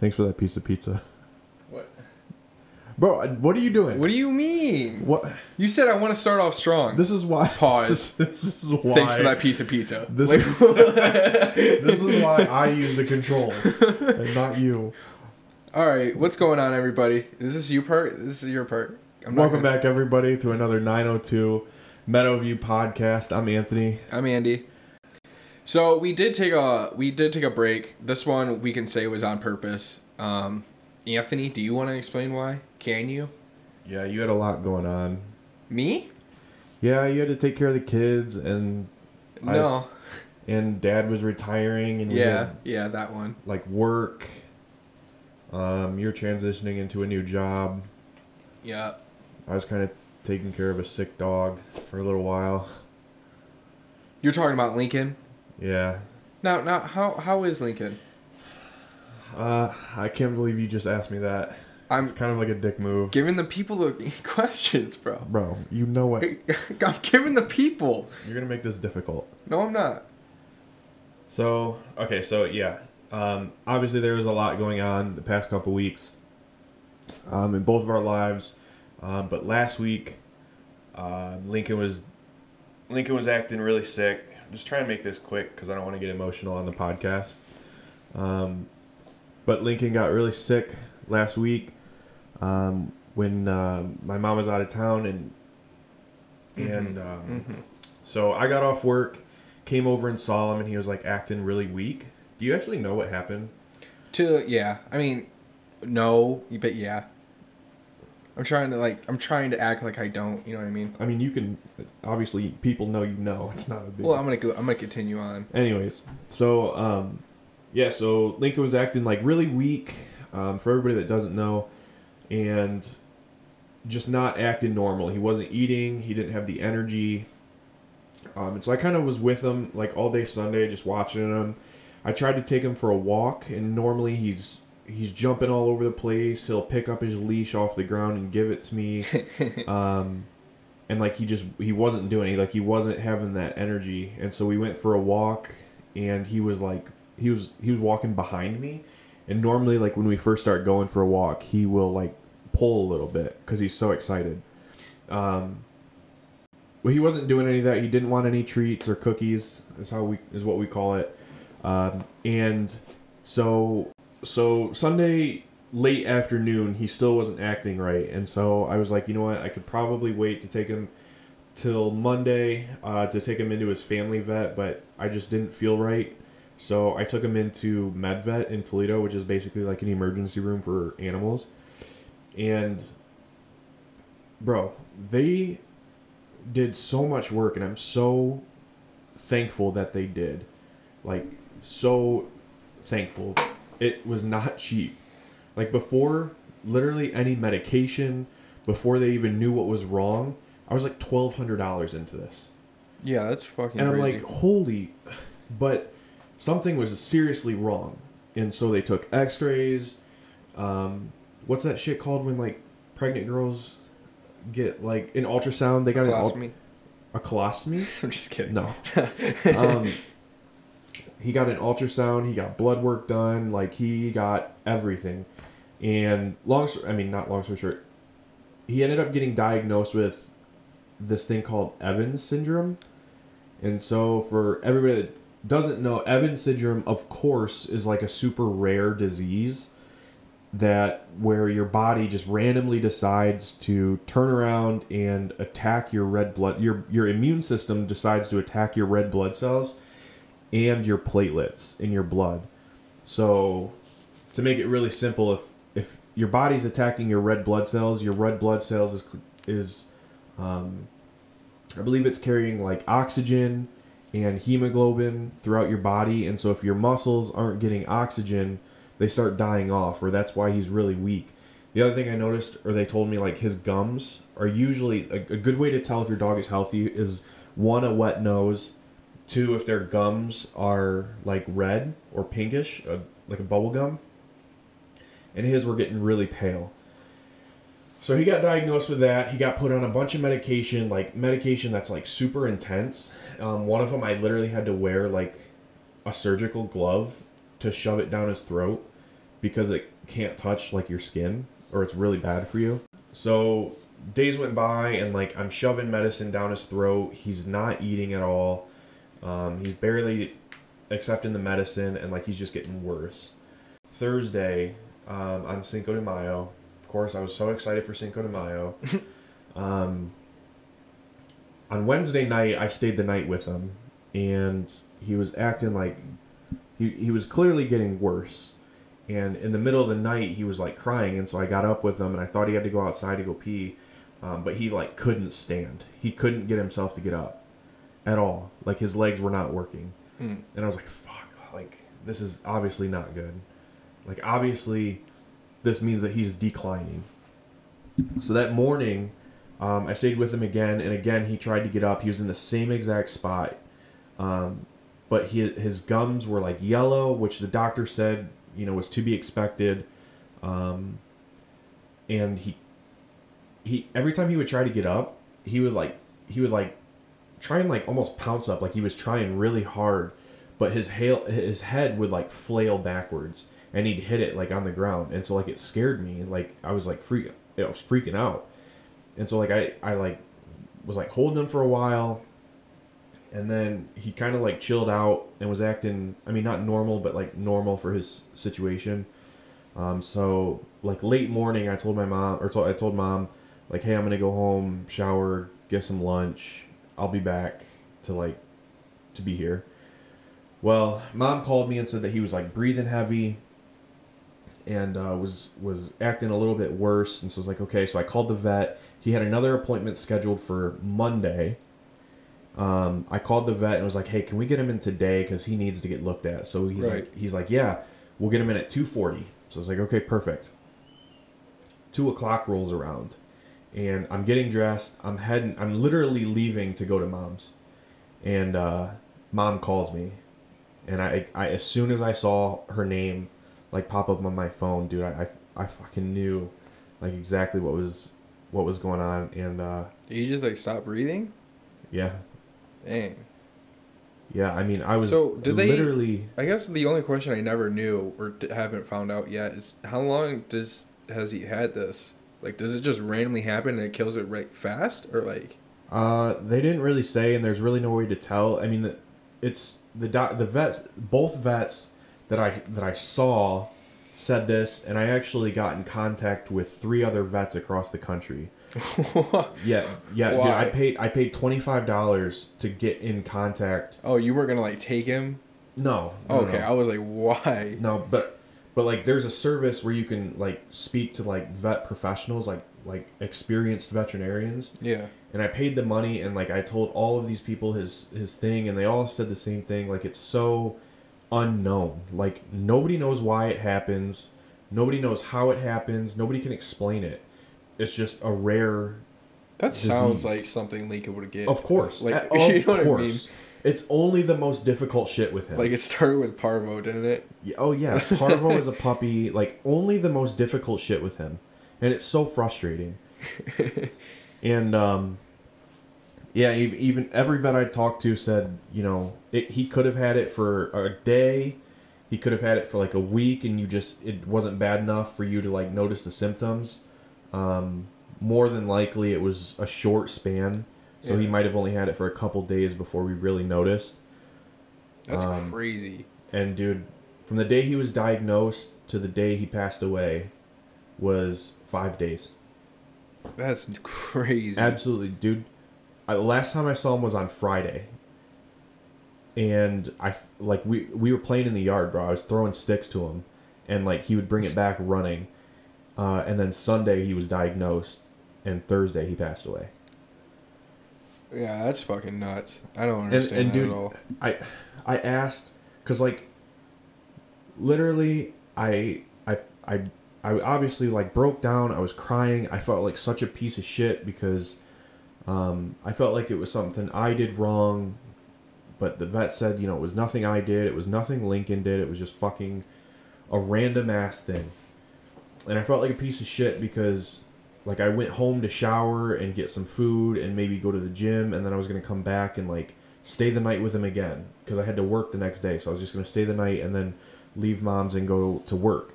Thanks for that piece of pizza. What? Bro, what are you doing? What do you mean? What? You said I want to start off strong. This is why. Pause. This, this is why. Thanks for that piece of pizza. This Like- This is why I use the controls and not you. All right, what's going on, everybody? Is this you part? This is your part. I'm Welcome back, everybody, to another 902 Meadowview podcast. I'm Anthony. I'm Andy. So we did take a we did take a break. This one we can say was on purpose. Um, Anthony, do you want to explain why? Can you? Yeah, you had a lot going on. Me? Yeah, you had to take care of the kids, and No. and Dad was retiring, and Yeah, had, yeah, that one. like work. Um, you're transitioning into a new job. Yeah. I was kind of taking care of a sick dog for a little while. You're talking about Lincoln. Yeah. Now, now, how how is Lincoln? Uh, I can't believe you just asked me that. I'm It's kind of like a dick move. giving the people the questions, bro. Bro, you know what? I'm giving the people. You're gonna make this difficult. No, I'm not. So, okay, so yeah. Um, obviously, there was a lot going on the past couple weeks um, in both of our lives. Um, but last week, uh, Lincoln was Lincoln was acting really sick. Just trying to make this quick because I don't want to get emotional on the podcast. Um, but Lincoln got really sick last week um, when uh, my mom was out of town, and and um, Mhm. so I got off work, came over and saw him, and he was like acting really weak. Do you actually know what happened? To yeah, I mean, no, but yeah. I'm trying to like I'm trying to act like I don't. You know what I mean? I mean, you can obviously people know you know. It's not a big. Well, I'm gonna go. I'm gonna continue on. Anyways, so um, yeah, so Lincoln was acting like really weak. Um, for everybody that doesn't know, and just not acting normal. He wasn't eating. He didn't have the energy. Um, and so I kind of was with him like all day Sunday, just watching him. I tried to take him for a walk, and normally he's he's jumping all over the place. He'll pick up his leash off the ground and give it to me. um, and like he just he wasn't doing it. Like he wasn't having that energy. And so we went for a walk, and he was like he was he was walking behind me. And normally, like when we first start going for a walk, he will like pull a little bit because he's so excited. Um, well, he wasn't doing any of that. He didn't want any treats or cookies. Is how we is what we call it. Um, and so so Sunday late afternoon, he still wasn't acting right, and so I was like, you know what, I could probably wait to take him till Monday uh, to take him into his family vet, but I just didn't feel right. So I took him into MedVet in Toledo, which is basically like an emergency room for animals. And bro, they did so much work and I'm so thankful that they did. Like so thankful. It was not cheap. Like before literally any medication, before they even knew what was wrong, I was like twelve hundred dollars into this. Yeah, that's fucking. And I'm like, holy but something was seriously wrong. And so they took x rays. Um, what's that shit called when like pregnant girls get like an ultrasound? They got an ul- Colostomy. a colostomy? I'm just kidding. No. um, he got an ultrasound. He got blood work done. Like he got everything. And long, I mean, not long story short, he ended up getting diagnosed with this thing called Evans syndrome. And so, for everybody that doesn't know, Evans syndrome, of course, is like a super rare disease that where your body just randomly decides to turn around and attack your red blood your your immune system decides to attack your red blood cells and your platelets in your blood. So to make it really simple if if your body's attacking your red blood cells, your red blood cells is is um I believe it's carrying like oxygen and hemoglobin throughout your body and so if your muscles aren't getting oxygen they start dying off or that's why he's really weak the other thing i noticed or they told me like his gums are usually a, a good way to tell if your dog is healthy is one a wet nose two if their gums are like red or pinkish uh, like a bubble gum and his were getting really pale so he got diagnosed with that. He got put on a bunch of medication, like medication that's like super intense. Um, one of them I literally had to wear like a surgical glove to shove it down his throat because it can't touch like your skin or it's really bad for you. So days went by and like I'm shoving medicine down his throat. He's not eating at all. Um, he's barely accepting the medicine and like he's just getting worse. Thursday um, on Cinco de Mayo, of course, I was so excited for Cinco de Mayo. um, on Wednesday night, I stayed the night with him, and he was acting like he, he was clearly getting worse. And in the middle of the night, he was like crying, and so I got up with him, and I thought he had to go outside to go pee, um, but he like couldn't stand. He couldn't get himself to get up at all. Like his legs were not working, Hmm. and I was like, "Fuck!" Like this is obviously not good. Like obviously, this means that he's declining. So that morning, um, I stayed with him again, and again he tried to get up. He was in the same exact spot, um, but he his gums were like yellow, which the doctor said you know was to be expected. Um, and he he every time he would try to get up, he would like he would like try and like almost pounce up, like he was trying really hard, but his hail his head would like flail backwards, and he'd hit it like on the ground, and so like it scared me, like I was like freak, I was freaking out, and so like I I like was like holding him for a while, and then he kind of like chilled out and was acting i mean not normal but like normal for his situation um, so like late morning i told my mom or told, i told mom like hey i'm gonna go home shower get some lunch i'll be back to like to be here well mom called me and said that he was like breathing heavy and uh, was was acting a little bit worse and so I was like okay so i called the vet he had another appointment scheduled for monday um, I called the vet and was like, "Hey, can we get him in today? Because he needs to get looked at." So he's Right. like, "He's like, yeah, we'll get him in at 2:40." So I was like, "Okay, perfect." Two o'clock rolls around, and I'm getting dressed. I'm heading. I'm literally leaving to go to mom's, and uh, mom calls me, and I, I as soon as I saw her name, like pop up on my phone, dude, I, I, I fucking knew, like exactly what was, what was going on, and uh, Did you just like stop breathing? yeah, Dang. yeah. I mean, I was So, did they- literally. I guess the only question I never knew or d- haven't found out yet is how long does has he had this? Like, does it just randomly happen and it kills it right fast, or like? Uh, they didn't really say, and there's really no way to tell. I mean, the, it's the doc, the vets, both vets that I that I saw said this, and I actually got in contact with three other vets across the country. Yeah, yeah, dude, I paid I paid twenty five dollars to get in contact. oh, you weren't gonna like take him? No, no, okay, no. I was like, why? No, but but like there's a service where you can like speak to like vet professionals, like like experienced veterinarians. Yeah. and I paid the money and like I told all of these people his his thing and they all said the same thing. Like it's so unknown. Like nobody knows why it happens. Nobody knows how it happens. Nobody can explain it. It's just a rare That sounds like something Lincoln would get. of course. Like, of you know what I course it's only the most difficult shit with him. Like it started with Parvo, didn't it? Yeah, oh yeah. Parvo is a puppy like only the most difficult shit with him. And it's so frustrating. And um yeah ev- even every vet i talked to said you know it, he could have had it for a day. He could have had it for like a week and you just it wasn't bad enough for you to like notice the symptoms. Um more than likely it was a short span so he might have only had it for a couple days before we really noticed That's Um, crazy. and dude, from the day he was diagnosed to the day he passed away was five days. That's crazy. Absolutely, dude. I, the last time I saw him was on Friday. And I like we we were playing in the yard, bro. I was throwing sticks to him, and like he would bring it back running. Uh, and then Sunday he was diagnosed, and Thursday he passed away. Yeah, that's fucking nuts. I don't and, understand and that dude, at all. I I asked because like literally I I I I obviously like broke down. I was crying. I felt like such a piece of shit because um, I felt like it was something I did wrong. But the vet said, you know, it was nothing I did. It was nothing Lincoln did. It was just fucking a random ass thing. And I felt like a piece of shit because like I went home to shower and get some food and maybe go to the gym and then I was gonna come back and like stay the night with him again because I had to work the next day. So I was just gonna stay the night and then leave mom's and go to work.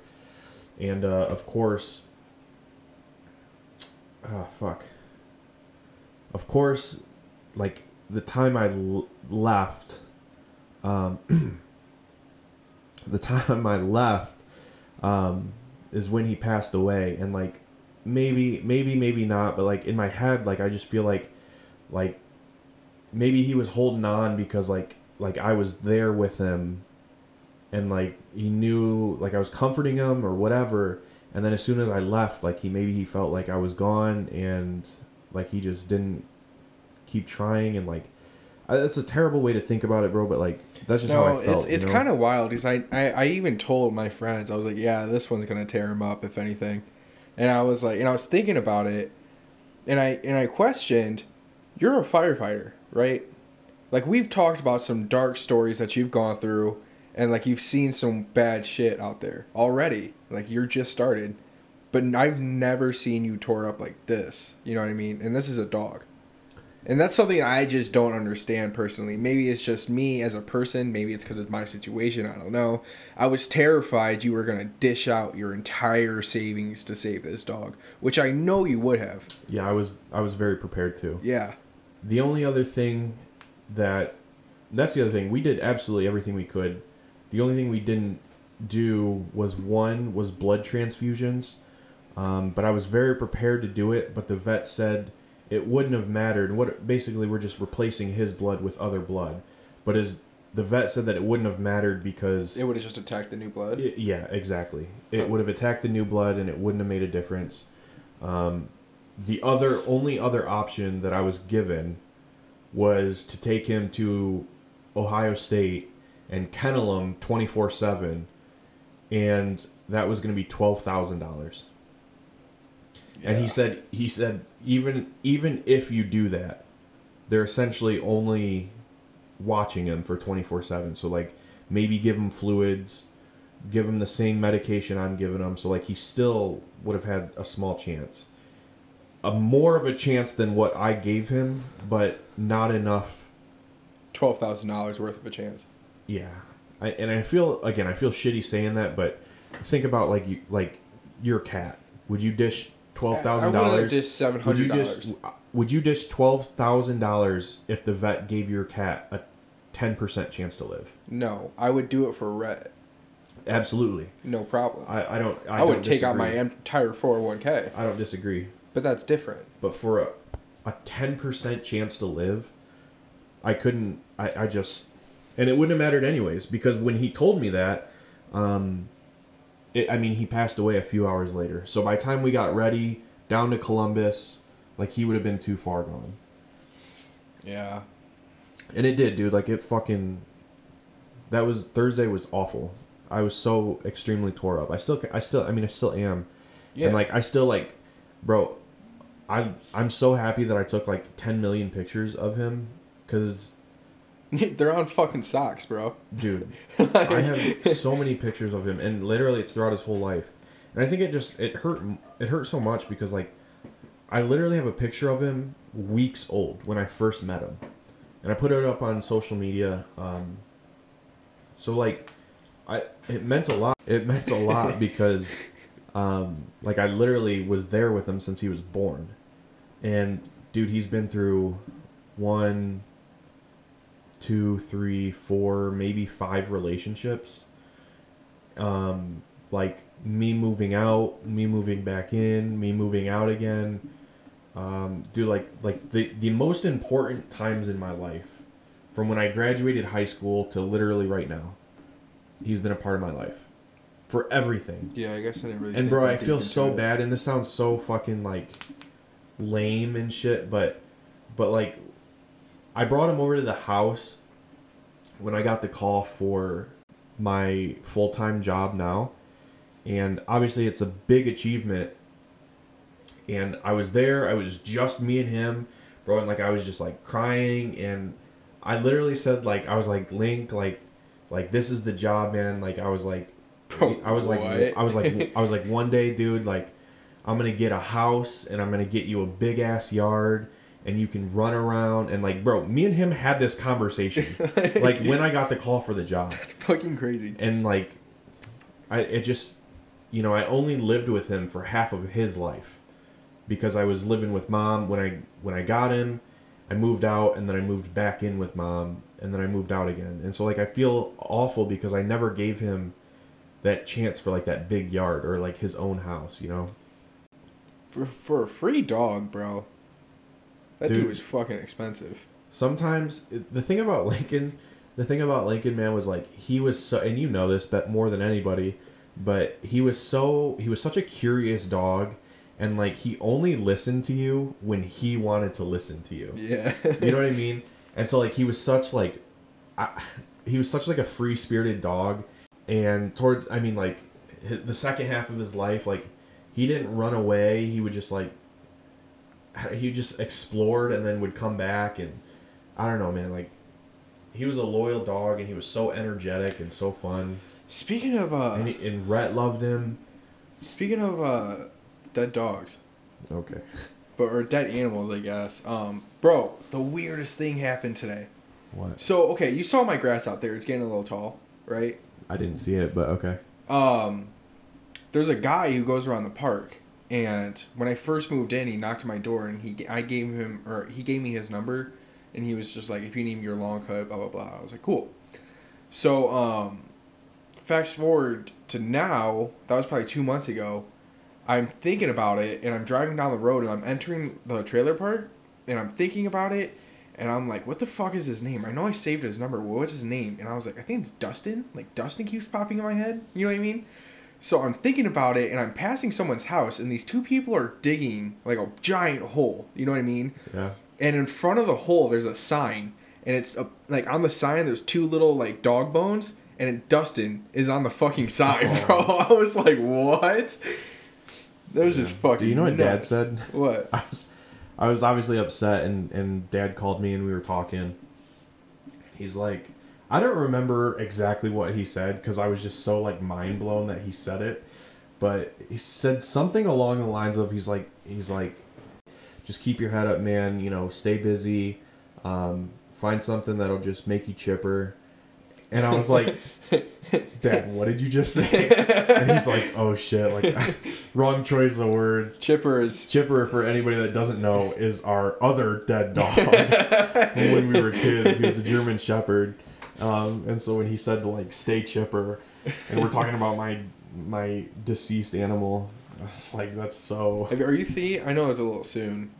and uh, of course, ah, fuck. Of course, like the time I l- left, um, the time I left, um, is when he passed away, and like maybe, maybe, maybe not, but like in my head, like I just feel like, like maybe he was holding on because like like I was there with him and like he knew like I was comforting him or whatever and then as soon as I left like he maybe he felt like I was gone and like he just didn't keep trying and like I, that's a terrible way to think about it bro but like that's just how I felt it's it's you know? kind of wild because I, I I even told my friends I was like, yeah, this one's gonna tear him up if anything, and I was like, and I was thinking about it, and I and I questioned, you're a firefighter, right? Like we've talked about some dark stories that you've gone through, and like you've seen some bad shit out there already. Like you're just started, but I've never seen you tore up like this. You know what I mean? And this is a dog. And that's something I just don't understand personally. Maybe it's just me as a person. Maybe it's because of my situation. I don't know. I was terrified you were going to dish out your entire savings to save this dog, which I know you would have. yeah I was I was very prepared to Yeah. The only other thing that that's the other thing we did absolutely everything we could. The only thing we didn't do was one was blood transfusions, um, but I was very prepared to do it. But the vet said it wouldn't have mattered. What basically we're just replacing his blood with other blood, but as the vet said that it wouldn't have mattered because It would have just attacked the new blood. it- yeah, exactly. It Huh. would have attacked the new blood, and it wouldn't have made a difference. Um, the other, only other option that I was given was to take him to Ohio State and kennel him twenty four seven, and that was going to be twelve thousand dollars. And he said, he said, even even if you do that, they're essentially only watching him for 24 7 so like maybe give him fluids give him the same medication i'm giving him. So like he still would have had a small chance. A more of a chance than what i gave him but not enough. twelve thousand dollars worth of a chance. yeah. I, and i feel again i feel shitty saying that but think about like you like your cat. Would you dish twelve thousand I wouldn't have dollars dished seven would you hundred dish dollars. would you dish twelve thousand dollars if the vet gave your cat a ten percent chance to live? No, I would do it for Rhett. Absolutely. No problem. I, I don't. I, I, would don't take out my entire four hundred one k. I don't disagree, But that's different. but for a a ten percent chance to live, I couldn't. I, I just, and it wouldn't have mattered anyways because when he told me that, um, it, I mean he passed away a few hours later. So by the time we got ready down to Columbus, like he would have been too far gone. Yeah. And it did, dude. Like it fucking. That was Thursday was awful. I was so extremely tore up. I still, I still, I mean, I still am. Yeah. And like, I still like, bro. I I'm so happy that I took like 10 million pictures of him, cause They're on fucking socks, bro. dude, I have so many pictures of him, and literally it's throughout his whole life. And I think it just it hurt it hurt so much because like, I literally have a picture of him weeks old when I first met him, and I put it up on social media. Um, so like, I it meant a lot. It meant a lot because, um, like I literally was there with him since he was born, and dude, he's been through one, two, three, four, maybe five relationships. Um, like me moving out, me moving back in, me moving out again. Um, dude, like like the the most important times in my life, from when I graduated high school to literally right now, he's been a part of my life, for everything. Yeah, I guess I didn't really. And bro, I feel so it. bad, and this sounds so fucking like lame and shit, but but like I brought him over to the house when I got the call for my full time job now, and obviously it's a big achievement. And I was there. I was just me and him, bro, and like I was just like crying, and I literally said like I was like Link, like like this is the job, man. Like I was like Bro, I was like. I was like, I was like, one day, dude, like, I'm gonna get a house and I'm gonna get you a big ass yard and you can run around and like, bro, me and him had this conversation, like when I got the call for the job, It's fucking crazy. and like, I it just, you know, I only lived with him for half of his life because I was living with mom when I when I got him. I moved out and then I moved back in with mom and then I moved out again. And so like I feel awful because I never gave him that chance for like that big yard or like his own house, you know. For for a free dog, bro. That dude, Dude. was fucking expensive. sometimes the thing about Lincoln, the thing about Lincoln man was like he was so and you know this but more than anybody, but he was so he was such a curious dog and like he only listened to you when he wanted to listen to you. Yeah. You know what I mean? And so like he was such like I, he was such like a free-spirited dog and towards I mean like the second half of his life like he didn't run away, he would just like he just explored and then would come back and I don't know, man, like he was a loyal dog and he was so energetic and so fun. Speaking of uh And, he, and Rhett loved him. speaking of uh dead dogs. Okay. But or dead animals, I guess. Um bro, the weirdest thing happened today. What? So okay, you saw my grass out there, it's getting a little tall, right? I didn't see it, but okay. um, there's a guy who goes around the park, and when I first moved in, he knocked on my door, and he I gave him or he gave me his number, and he was just like, if you need your long cut, blah blah blah. I was like, cool. So um, fast forward to now, that was probably two months ago. I'm thinking about it, and I'm driving down the road, and I'm entering the trailer park, and I'm thinking about it, and I'm like, what the fuck is his name? I know I saved his number. What's his name? And I was like, I think it's Dustin. Like Dustin keeps popping in my head. You know what I mean? So I'm thinking about it, and I'm passing someone's house, and these two people are digging like a giant hole. You know what I mean? Yeah. And in front of the hole, there's a sign, and it's a, like on the sign, there's two little like dog bones, and it, Dustin is on the fucking sign, Oh. bro. I was like, what? That was just fucking. Do you know what Dad said? What? I was, I was obviously upset, and and Dad called me, and we were talking. He's like, I don't remember exactly what he said because I was just so like mind blown that he said it, but he said something along the lines of he's like he's like, just keep your head up, man. You know, stay busy. Um, find something that'll just make you chipper. And I was like, Dad, what did you just say? And he's like, Oh shit, like wrong choice of words. Chipper is. Chipper, for anybody that doesn't know, is our other dead dog from when we were kids. He was a German Shepherd, um, and so when he said to like stay chipper, and we're talking about my my deceased animal, I was like, that's so. Are you thinking? I know it's a little soon,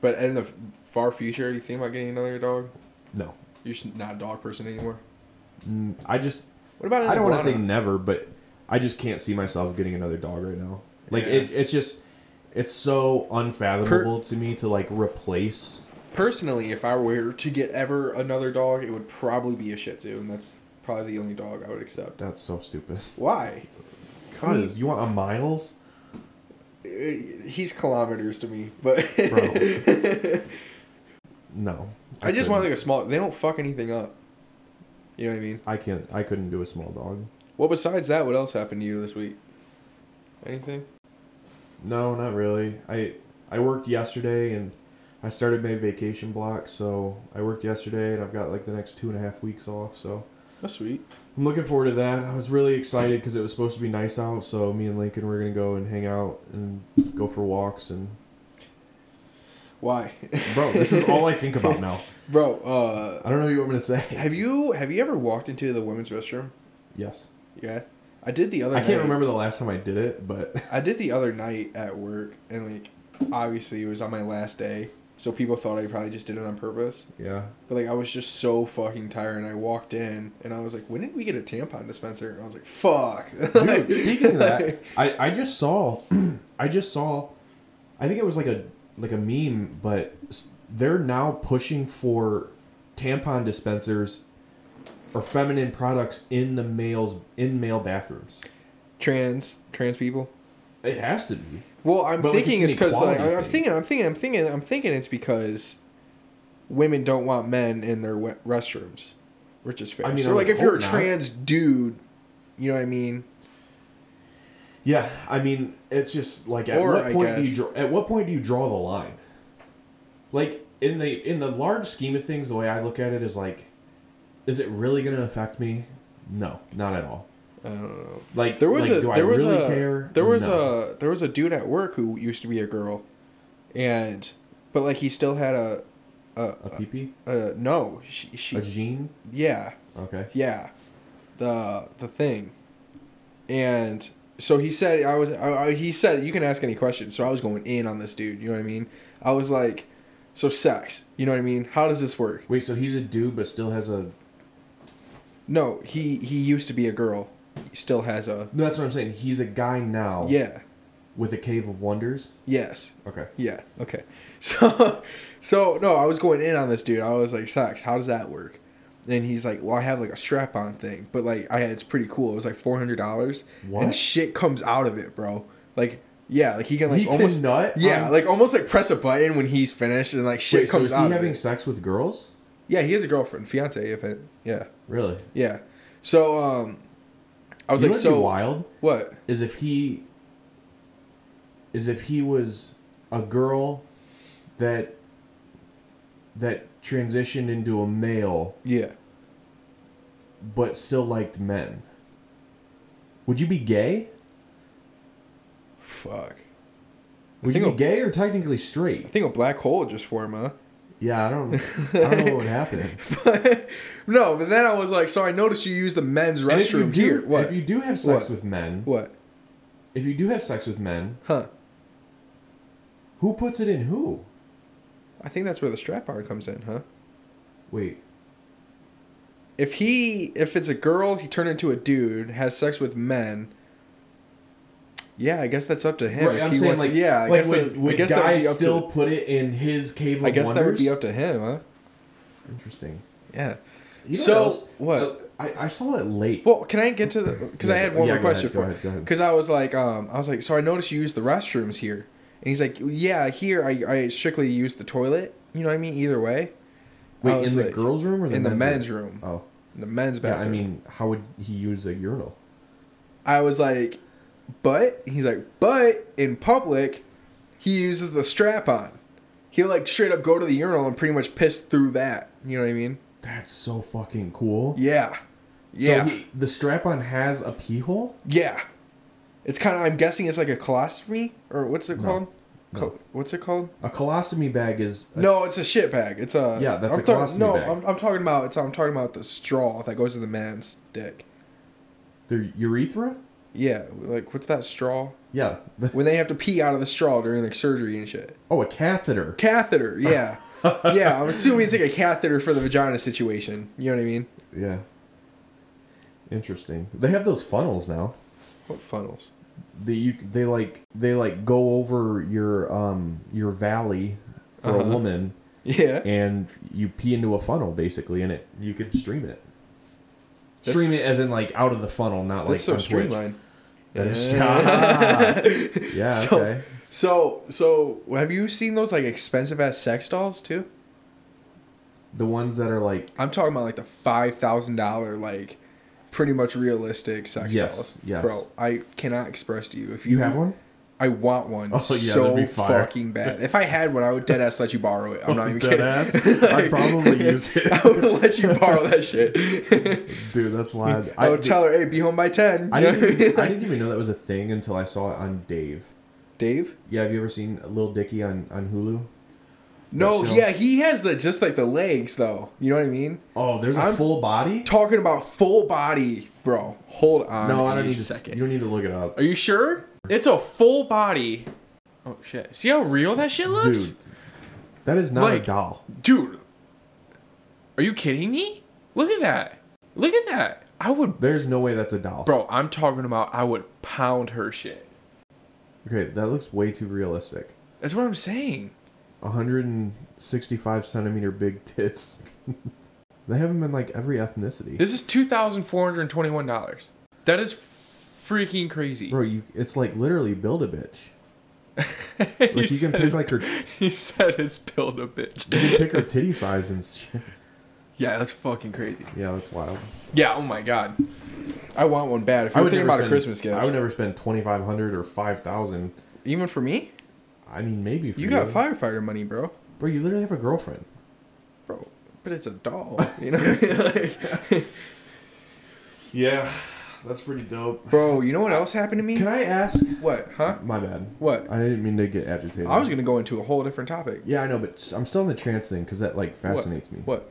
but in the far future, are you thinking about getting another dog? No, You're just not a dog person anymore. Mm, I just What about? I don't want to say never, but I just can't see myself getting another dog right now. Like Yeah. it, it's just it's so unfathomable to me to like replace. Personally, if I were to get ever another dog, it would probably be a Shih Tzu, and that's probably the only dog I would accept. That's so stupid. Why? Cause you want a Miles? Uh, He's kilometers to me, but Bro. No. I just couldn't. want like a small. They don't fuck anything up. You know what I mean? I can't. I couldn't do a small dog. Well, besides that, what else happened to you this week? Anything? No, not really. I I worked yesterday and I started my vacation block. So I worked yesterday and I've got like the next two and a half weeks off. So That's sweet. I'm looking forward to that. I was really excited because it was supposed to be nice out. So me and Lincoln were gonna go and hang out and go for walks and Why? bro, this is all I think about now. Bro, uh, I don't know what you want me to say. have you have you ever walked into the women's restroom? Yes. Yeah, I did the other. I can't remember the last time I did it, but I did the other night at work, and like, obviously it was on my last day, so people thought I probably just did it on purpose. yeah. But like, I was just so fucking tired, and I walked in, and I was like, "When did we get a tampon dispenser?" And I was like, "Fuck." Dude, speaking of that, I, I just saw, I just saw, I think it was like a like a meme, but they're now pushing for tampon dispensers or feminine products in the males in male bathrooms. trans trans people. It has to be. Well, I'm But, thinking it's it's because like I'm thinking, I'm thinking, I'm thinking, I'm thinking it's because women don't want men in their restrooms, which is fair. I mean, so I like if you're a not. trans dude, you know what I mean? Yeah, I mean, it's just like at Or, what point do you draw, at what point do you draw the line? Like in the in the large scheme of things, the way I look at it is like, is it really going to affect me? No, not at all. I don't know. Like There was like, a do I there was really a care? there was No. a there was a dude at work who used to be a girl, and but like he still had a a, a a, a no she, she a gene. yeah Okay. yeah the the thing, and so he said I was I, I- he said you can ask any questions. So I was going in on this dude. You know what I mean? I was like, so sex. You know what I mean? How does this work? Wait, so he's a dude, but still has a. No, he he used to be a girl. He still has a No, that's what I'm saying. He's a guy now. yeah With a cave of wonders. yes Okay. Yeah. Okay. So, so no, I was going in on this dude. I was like, "Sucks. how does that work?" And he's like, "Well, I have like a strap-on thing, but like, I had it's pretty cool. It was like four hundred dollars, and shit comes out of it, bro. Like, yeah, like he can like He almost nut Yeah, like almost like press a button when he's finished, and like shit Wait, so comes is out. he of having it. sex with girls? Yeah, he has a girlfriend, fiance. If it, yeah, Really? yeah. So, um, I was You like, know what'd be so wild what? is if he is if he was a girl that that transitioned into a male Yeah. but still liked men. Would you be gay? Fuck. Would think you be a- gay or technically straight? I think a black hole would just formed, huh? Yeah, I don't. I don't know what would happen. no, but then I was like, so I noticed you use the men's And if you restroom do, here. What? if you do have sex What? with men, what? if you do have sex with men, Huh? who puts it in who? I think that's where the strap on comes in, huh? Wait, If he, if it's a girl, he turned into a dude, has sex with men. Yeah, I guess that's up to him. right? If I'm he saying wants- like, yeah, I like guess would, that, would I guess that would be up still to, put it in his cave of I guess that would be up to him, huh? Interesting. Yeah. You know So, what? Uh, I, I saw it late. Well, can I get to the? Because I had one yeah, more question ahead, go for. ahead, go ahead. Because I was like, um, I was like, so I noticed you use the restrooms here, and he's like, yeah, here I, I strictly use the toilet. You know what I mean? Either way. Wait, in the girls' room or the in the men's men's room. Oh, In the men's yeah. I mean, how would he use a urinal? I was like, but he's like, but in public, he uses the strap on. He'll like straight up go to the urinal and pretty much piss through that. You know what I mean? That's so fucking cool. Yeah. Yeah. So he, the strap-on has a pee hole. yeah. It's kind of. I'm guessing it's like a colostomy or what's it called? No. Col- what's it called? A colostomy bag is. A, No, it's a shit bag. It's a Yeah, that's I'm a colostomy no, bag. I'm, I'm talking about. It's I'm talking about the straw that goes in the man's dick. The urethra. Yeah, like what's that straw? Yeah. When they have to pee out of the straw during like surgery and shit. oh, a catheter. Catheter, yeah. yeah, I'm assuming it's like a catheter for the vagina situation. You know what I mean? Yeah. Interesting. They have those funnels now. What funnels? They you they like they like go over your um your valley for a Uh-huh. woman Yeah. and you pee into a funnel basically and it you can stream it. That's- Stream it as in like out of the funnel, not like so on streamlined. That is- Yeah. yeah. Okay. So, so so have you seen those like expensive ass sex dolls too? The ones that are like I'm talking about like the five thousand dollar like pretty much realistic sex Yes, dolls. yes. Bro, I cannot express to you if you, you have one. I want one Oh, yeah, so fucking bad. If I had one, I would dead ass let you borrow it. I'm not even Dead kidding. ass? I'd probably use it. I would let you borrow that shit. Dude, that's wild. I would tell her, "Hey, be home by 10. I didn't, even, I didn't even know that was a thing until I saw it on Dave. Dave? Yeah, have you ever seen Lil Dicky on, on Hulu? No, yeah, he has the just like the legs though. You know what I mean? Oh, there's a I'm- full body? Talking about full body, bro. Hold on. No, I don't need a second. You don't need to look it up. Are you sure? It's a full body. Oh shit! See how real that shit looks, Dude, that is not Like- a doll. dude. Are you kidding me? Look at that. Look at that. I would, There's no way that's a doll. bro. I'm talking about. I would pound her shit. Okay, that looks way too realistic. That's what I'm saying. 165 centimeter big tits. they have them in like every ethnicity. This is two thousand four hundred twenty-one dollars. That is freaking crazy. Bro, you, it's like literally build a bitch. you, Like you can said pick it- like her, you said it's build a bitch. you can pick her titty size and shit. Yeah, that's fucking crazy. Yeah, that's wild. Yeah. Oh my god. I want one bad. If you're thinking about a Christmas gift, I would never spend 2500 or 5000 even for me, I mean, maybe for you got firefighter money, bro. Bro, you literally have a girlfriend. Bro, but it's a doll. You know, Like, Yeah, That's pretty dope. Bro, you know what else happened to me? Can I ask? What? Huh? My bad. What? I didn't mean to get agitated. I was gonna go into a whole different topic. Yeah, I know, but s- I'm still in the trans thing because that like fascinates me. What?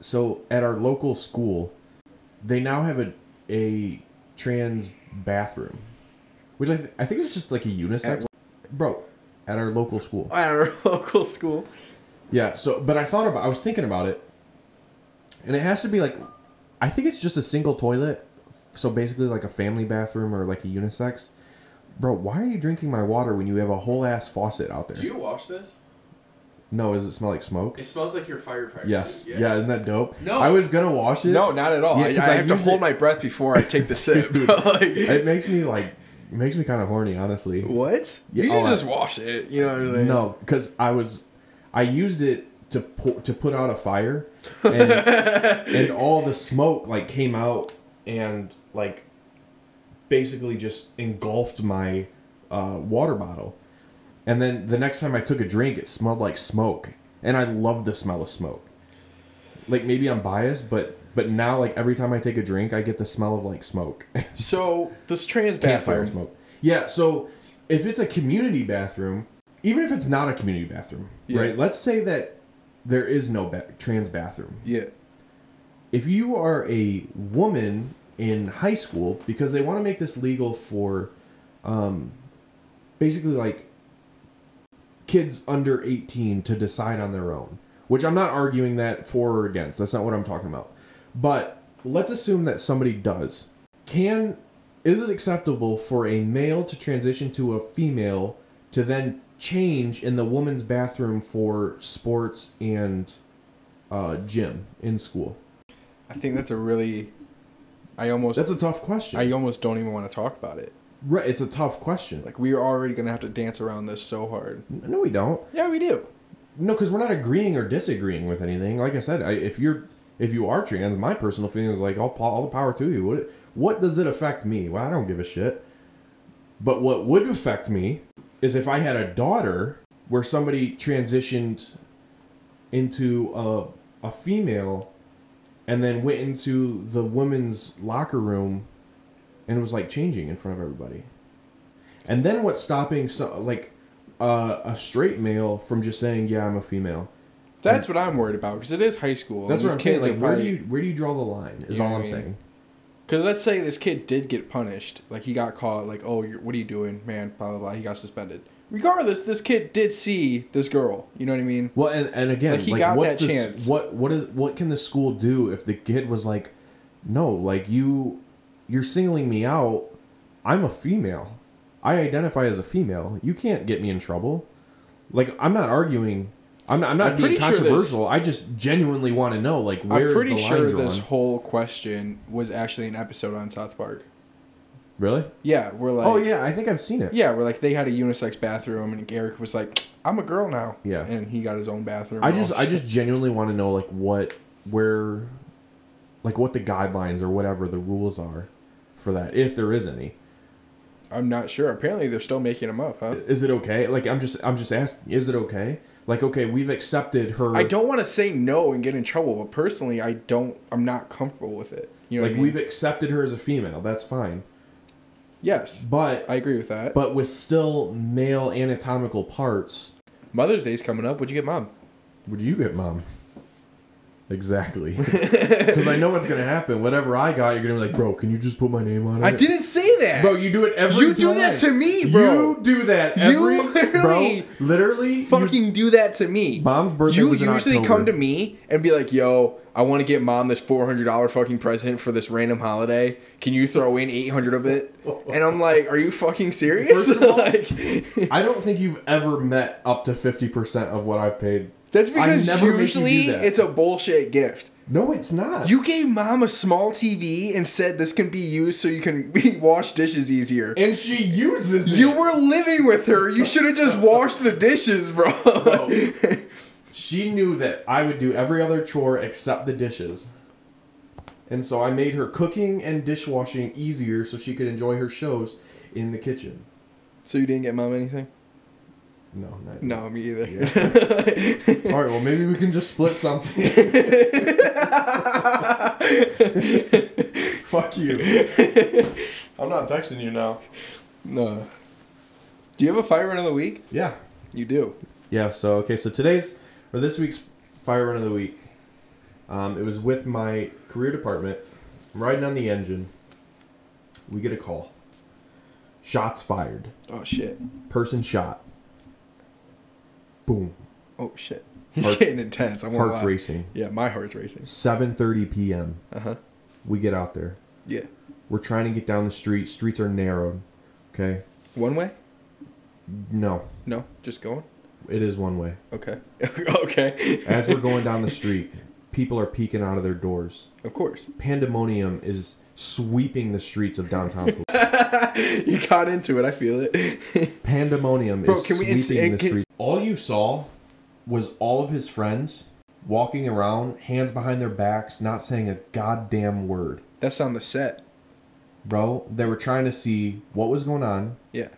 So at our local school, they now have a a trans bathroom, which I, th- I think it's just like a unisex. Bro, at our local school. At our local school. Yeah. So, but I thought about. I was thinking about it, and it has to be like, I think it's just a single toilet. So basically, like a family bathroom or like a unisex. Bro, why are you drinking my water when you have a whole ass faucet out there? Do you wash this? No, does it smell like smoke? It smells like your firefighter. Yes. suit, Yeah. isn't that dope? No. I was gonna wash it. No, not at all. Yeah, I, 'cause I I have to hold it- my breath before I take the sip. Dude, Like- It makes me like, it makes me kind of horny, honestly. what? Yeah, you should oh, I- just wash it. You know what I'm saying? No, because I was, I used it to pu- to put out a fire, and and all the smoke like came out and like, basically just engulfed my uh, water bottle, and then the next time I took a drink, it smelled like smoke, and I love the smell of smoke. Like maybe I'm biased, but but now like every time I take a drink, I get the smell of like smoke. So this trans bathroom. smoke. Yeah, so if it's a community bathroom, even if it's not a community bathroom, Yeah. right? Let's say that there is no ba- trans bathroom. Yeah. If you are a woman in high school, because they want to make this legal for, um, basically like kids under 18 to decide on their own, which I'm not arguing that for or against. That's not what I'm talking about. But let's assume that somebody does. Can is it acceptable for a male to transition to a female to then change in the woman's bathroom for sports and uh, gym in school? I think that's a really. I almost. That's a tough question. I almost don't even want to talk about it. Right, it's a tough question. Like we are already gonna have to dance around this so hard. No, we don't. Yeah, we do. No, because we're not agreeing or disagreeing with anything. Like I said, I, if you're if you are trans, my personal feeling is like all, all the power to you. What what does it affect me? Well, I don't give a shit. But what would affect me is if I had a daughter where somebody transitioned into a a female and then went into the women's locker room and it was like changing in front of everybody. And then what's stopping so like uh, a straight male from just saying, "Yeah, I'm a female." That's what I'm worried about because it is high school. That's and what I'm saying. kids Like, where do you where do you draw the line? Is all I'm I mean? saying. Because let's say this kid did get punished, like he got caught, like, oh, you're, what are you doing, man? Blah blah blah. He got suspended. Regardless, this kid did see this girl. You know what I mean? Well, and, and again, Like, like, he got what's that the chance. what what is what can the school do if the kid was like, no, like you, you're singling me out. I'm a female. I identify as a female. You can't get me in trouble. Like I'm not arguing. I'm not, I'm not I'm being pretty sure controversial. I just genuinely want to know like where's I'm pretty the line sure drawn. this whole question was actually an episode on South Park. Really? Yeah, we're oh, like, oh yeah, I think I've seen it. yeah, we're like they had a unisex bathroom, and Eric was like, I'm a girl now. Yeah. and he got his own bathroom. I just I just genuinely want to know like what where like what the guidelines or whatever the rules are for that if there is any. I'm not sure. Apparently, they're still making them up, huh? Is it okay? Like I'm just I'm just asking is it okay? Like okay, we've accepted her I don't want to say no and get in trouble, but personally, I don't. I'm not comfortable with it. You know, like what I mean? we've accepted her as a female. That's fine. yes, But I agree with that. but with still male anatomical parts, Mother's Day's coming up. What'd you get, mom? would you get mom? Exactly. Because I know what's gonna happen. Whatever I got, you're gonna be like, bro, can you just put my name on it? I didn't say that, Bro, you do it every You do that to me, bro. You do that You every literally bro. Literally, you- Fucking do that to me. Mom's birthday You usually October. come to me and be like, "Yo, I want to get mom this four hundred dollar fucking present for this random holiday. Can you throw in eight hundred of it?" And I'm like, "Are you fucking serious?" First of all- like, I don't think you've ever met up to fifty percent of what I've paid. That's I because never make you do usually that. it's a bullshit gift. No, it's not. You gave mom a small TV and said this can be used so you can wash dishes easier. and she uses it. You were living with her. You should have just washed the dishes, bro. Bro, she knew that I would do every other chore except the dishes. And so I made her cooking and dishwashing easier so she could enjoy her shows in the kitchen. so you didn't get mom anything? No, not No, me either. All right, well maybe we can just split something. Fuck you. I'm not texting you now. No. Do you have a fire run of the week? Yeah. You do. Yeah, so okay, so today's or this week's fire run of the week. Um, it was with my career department. I'm riding on the engine. We get a call. Shots fired. Oh shit. Person shot. Boom. Oh shit. He's Heart- getting intense. I won't Heart's lie. racing. Yeah, my heart's racing. 7:30 p.m. Uh huh. We get out there. Yeah. We're trying to get down the street. Streets are narrowed. Okay? One way? No, No, just going. it is one way. Okay. okay. As we're going down the street, people are peeking out of their doors. of course. Pandemonium is sweeping the streets of downtown you got into it. I feel it. Pandemonium Bro, is can we sweeping the can- street. All you saw was all of his friends walking around, hands behind their backs, not saying a goddamn word. That's on the set. Bro, they were trying to see what was going on Yeah.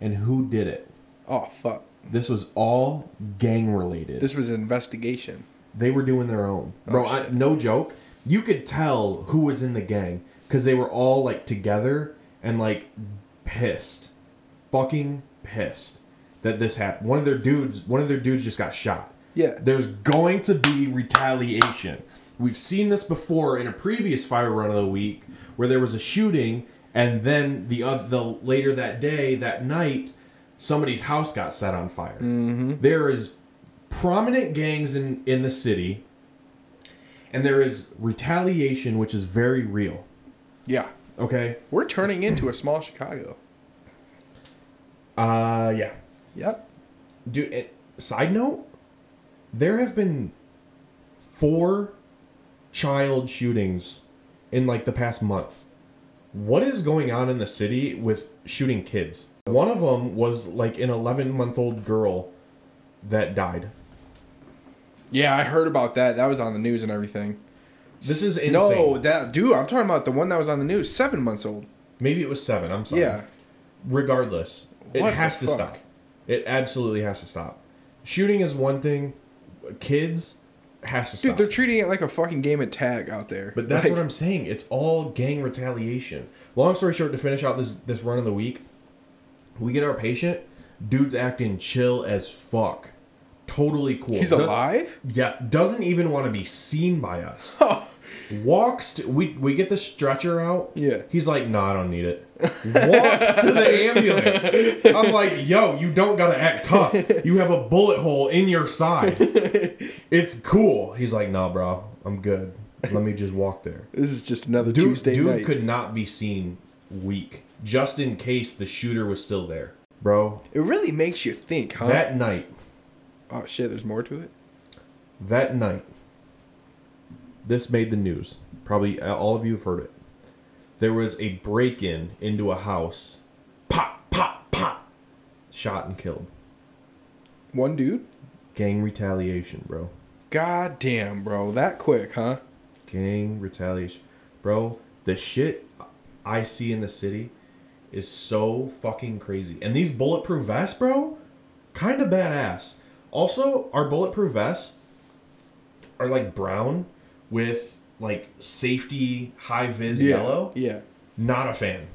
and who did it. Oh fuck. This was all gang related. This was an investigation. They were doing their own. Bro, Oh, I, no joke. You could tell who was in the gang because they were all like together and like pissed. Fucking pissed that this happened. One of their dudes, one of their dudes just got shot. Yeah. There's going to be retaliation. We've seen this before in a previous fire run of the week where there was a shooting and then the uh, the later that day, that night, somebody's house got set on fire. Mm-hmm. There is prominent gangs in in the city and there is retaliation which is very real. Yeah. Okay? We're turning into a small Chicago. Uh yeah. Yep. Dude, it, side note, there have been four child shootings in like the past month. What is going on in the city with shooting kids? One of them was like an 11 month old girl that died. Yeah, I heard about that. That was on the news and everything. This is insane. No, that dude. I'm talking about the one that was on the news. Seven months old. Maybe it was seven. I'm sorry. Yeah. Regardless, it What has to fuck? stop. It absolutely has to stop. Shooting is one thing. Kids has to Dude, stop. Dude, they're treating it like a fucking game of tag out there. But that's Like, what I'm saying. It's all gang retaliation. Long story short, to finish out this this run of the week, we get our patient. Dude's acting chill as fuck. Totally cool. He's Does- alive. Yeah, doesn't even want to be seen by us. Walks. To, we we get the stretcher out. Yeah. He's like, no, I don't need it. Walks to the ambulance. I'm like, yo, you don't gotta act tough. You have a bullet hole in your side. It's cool. He's like, nah, bro, I'm good. Let me just walk there. this is just another Dude, Tuesday dude night. could not be seen weak, just in case the shooter was still there, bro. It really makes you think, huh? That night, oh shit, there's more to it. that night, this made the news. Probably uh, all of you have heard it. There was a break-in into a house. Pop, pop, pop. Shot and killed. One dude. Gang retaliation, bro. God damn, bro, that quick, huh? Gang retaliation. Bro, the shit I see in the city is so fucking crazy. And these bulletproof vests, bro, kind of badass. Also, our bulletproof vests are like brown with like safety high vis yellow. Yeah. Not a fan.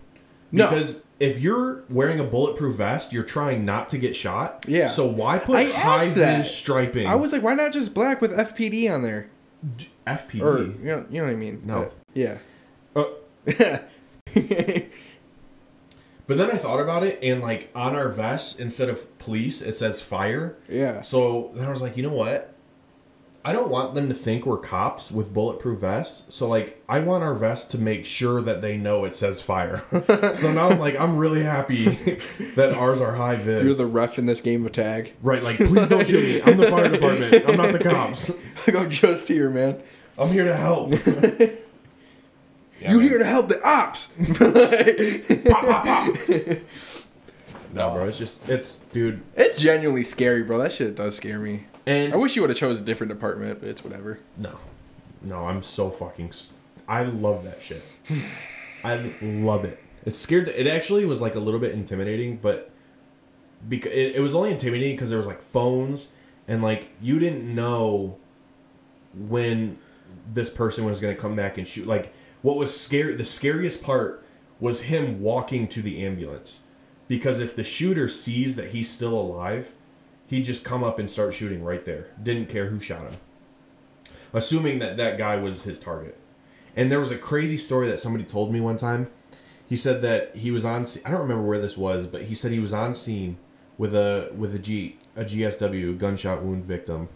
No. Because if you're wearing a bulletproof vest, you're trying not to get shot. Yeah. So why put I high vis striping? I was like, why not just black with FPD on there? FPD. Or you know, you know what I mean? No. But, yeah. Uh, But then I thought about it, and like on our vest, instead of police, it says fire. yeah. So then I was like, you know what? I don't want them to think we're cops with bulletproof vests. So like, I want our vest to make sure that they know it says fire. so now I'm like, I'm really happy that ours are high vis. You're the ref in this game of tag. right. Like, please don't shoot me. I'm the fire department. I'm not the cops. Like I'm just here, man. I'm here to help. Yeah, you man. here to help the ops? Pop, pop, pop. No, bro. It's just, it's, dude. it's genuinely scary, bro. That shit does scare me. And I wish you would have chose a different department, but it's whatever. No, no, I'm so fucking. I love that shit. I love it. It's scared. It actually was like a little bit intimidating, but because it, it was only intimidating because there was like phones and like you didn't know when this person was gonna come back and shoot. Like what was scary the scariest part was him walking to the ambulance. Because if the shooter sees that he's still alive he'd just come up and start shooting right there. Didn't care who shot him. Assuming that that guy was his target. And there was a crazy story that somebody told me one time. He said that he was on i don't remember where this was but he said he was on scene with a with a g a gsw gunshot wound victim.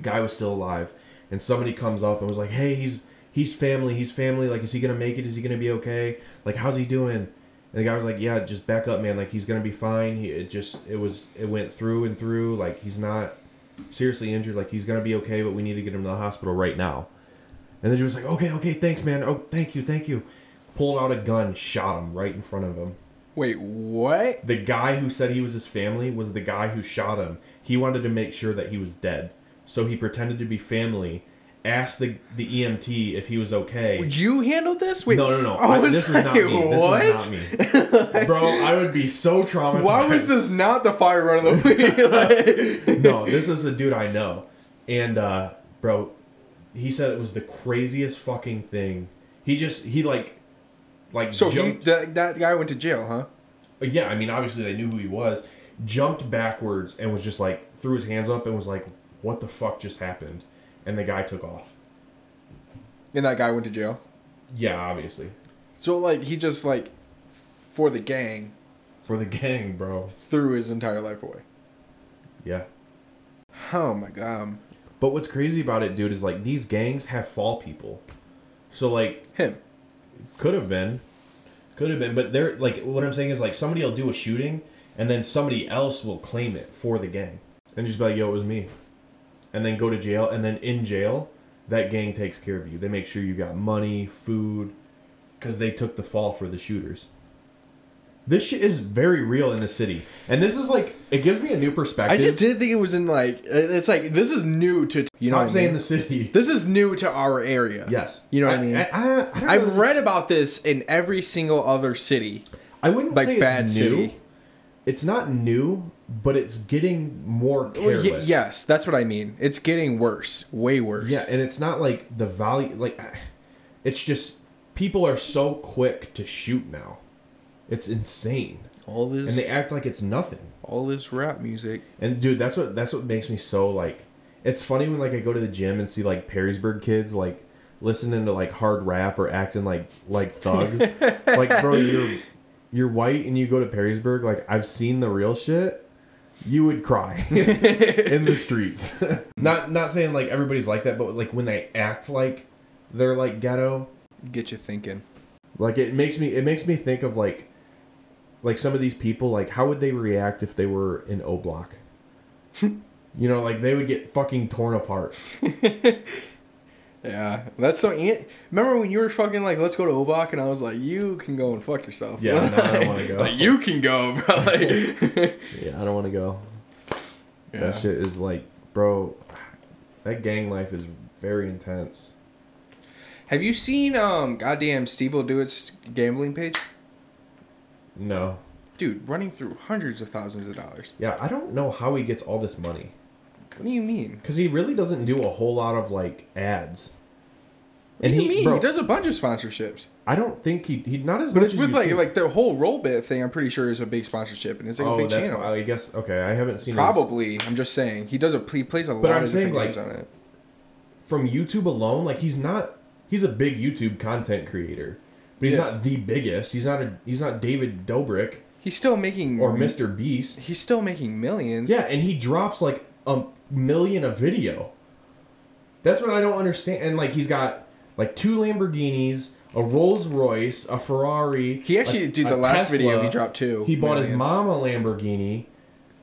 Guy was still alive. And somebody comes up and was like hey he's he's family he's family like is he gonna make it? Is he gonna be okay? Like how's he doing? And the guy was like yeah just back up man. Like he's gonna be fine. He it just it was it went through and through. Like he's not seriously injured. Like he's gonna be okay but we need to get him to the hospital right now. And then she was like okay okay thanks man. Oh thank you thank you. Pulled out a gun shot him right in front of him. Wait, what? the guy who said he was his family was the guy who shot him. He wanted to make sure that he was dead. So he pretended to be family, asked the, the EMT if he was okay. Would you handled this? Wait, no, no, no. I I- was this was not me. like, This what? was not me. Bro, I would be so traumatized. Why was this not the fire run of the week? Like- no, this is a dude I know. And uh bro, he said it was the craziest fucking thing. He just he like like so he, jumped that, that guy went to jail, huh? yeah, I mean, obviously they knew who he was. Jumped backwards and was just like threw his hands up and was like, "What the fuck just happened?" And the guy took off. And that guy went to jail. Yeah, obviously So like he just like for the gang for the gang, bro. threw his entire life away. Yeah. Oh my god. Um. But what's crazy about it, dude, is like these gangs have fall people. So like, Him. could have been, could have been, but they're like, what I'm saying is like somebody will do a shooting and then somebody else will claim it for the gang and just be like, "Yo, it was me," and then go to jail, and then in jail, that gang takes care of you. They make sure you got money, food, because they took the fall for the shooters. This shit is very real in the city, and this is like it gives me a new perspective. I just didn't think it was in like it's like this is new to you know Stop what I saying mean? the city. This is new to our area. yes, You know what I mean? I, I, I i've if read about this in every single other city. I wouldn't like say Bad it's new. City. It's not new, but it's getting more careless. y- yes, that's what I mean. It's getting worse, way worse. Yeah, and it's not like the value. Like, it's just people are so quick to shoot now. It's insane, all this and they act like it's nothing. all this rap music. And dude, that's what that's what makes me so like. It's funny when like I go to the gym and see like Perrysburg kids like listening to like hard rap or acting like like thugs. like, bro, you're you're white and you go to Perrysburg. Like, I've seen the real shit. You would cry in the streets. not not saying like everybody's like that, but like when they act like they're like ghetto, Get you thinking. like it makes me it makes me think of like like some of these people like how would they react if they were in O Block? you know, like they would get fucking torn apart. Yeah, that's so. ant- Remember when you were fucking like, let's go to O Block, and I was like, you can go and fuck yourself. Yeah, no, I don't wanna go. like you can go, bro. Like, Yeah, I don't want to go. yeah. That shit is like, bro, that gang life is very intense. Have you seen um goddamn SteveWillDoIt's gambling page? No. Dude, running through hundreds of thousands of dollars. Yeah, I don't know how he gets all this money. What do you mean? Because he really doesn't do a whole lot of like ads. What do you mean? he does a bunch of sponsorships. I don't think he he not as But much. it's as with you like think. like the whole Rollbit thing. I'm pretty sure is a big sponsorship, and it's like a oh, big that's channel. I guess okay. I haven't seen his- Probably. I'm just saying he does a he plays a But lot I'm of saying, like- on it. from YouTube alone. Like he's not he's a big YouTube content creator, but he's Yeah. not the biggest. He's not a he's not David Dobrik He's still making or Mr. Beast. He's still making millions. Yeah, and he drops like a million a video. That's what I don't understand. And like he's got like two Lamborghinis, a Rolls Royce, a Ferrari. He actually, a- dude, the last video he dropped two. He bought his million. mom a Lamborghini.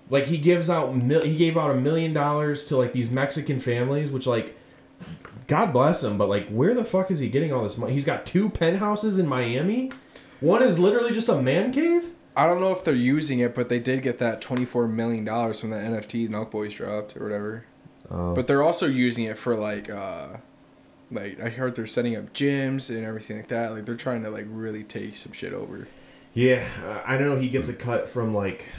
Like he gives out mil- he gave out a million dollars to like these Mexican families, which like God bless him, but like where the fuck is he getting all this money? He's got two penthouses in Miami. One is literally just a man cave. I don't know if they're using it, but they did get that twenty four million dollars from the NFT Nelk Boys dropped or whatever. Oh. But they're also using it for like, uh like I heard they're setting up gyms and everything like that. Like they're trying to like really take some shit over. Yeah, uh, I know he gets a cut from like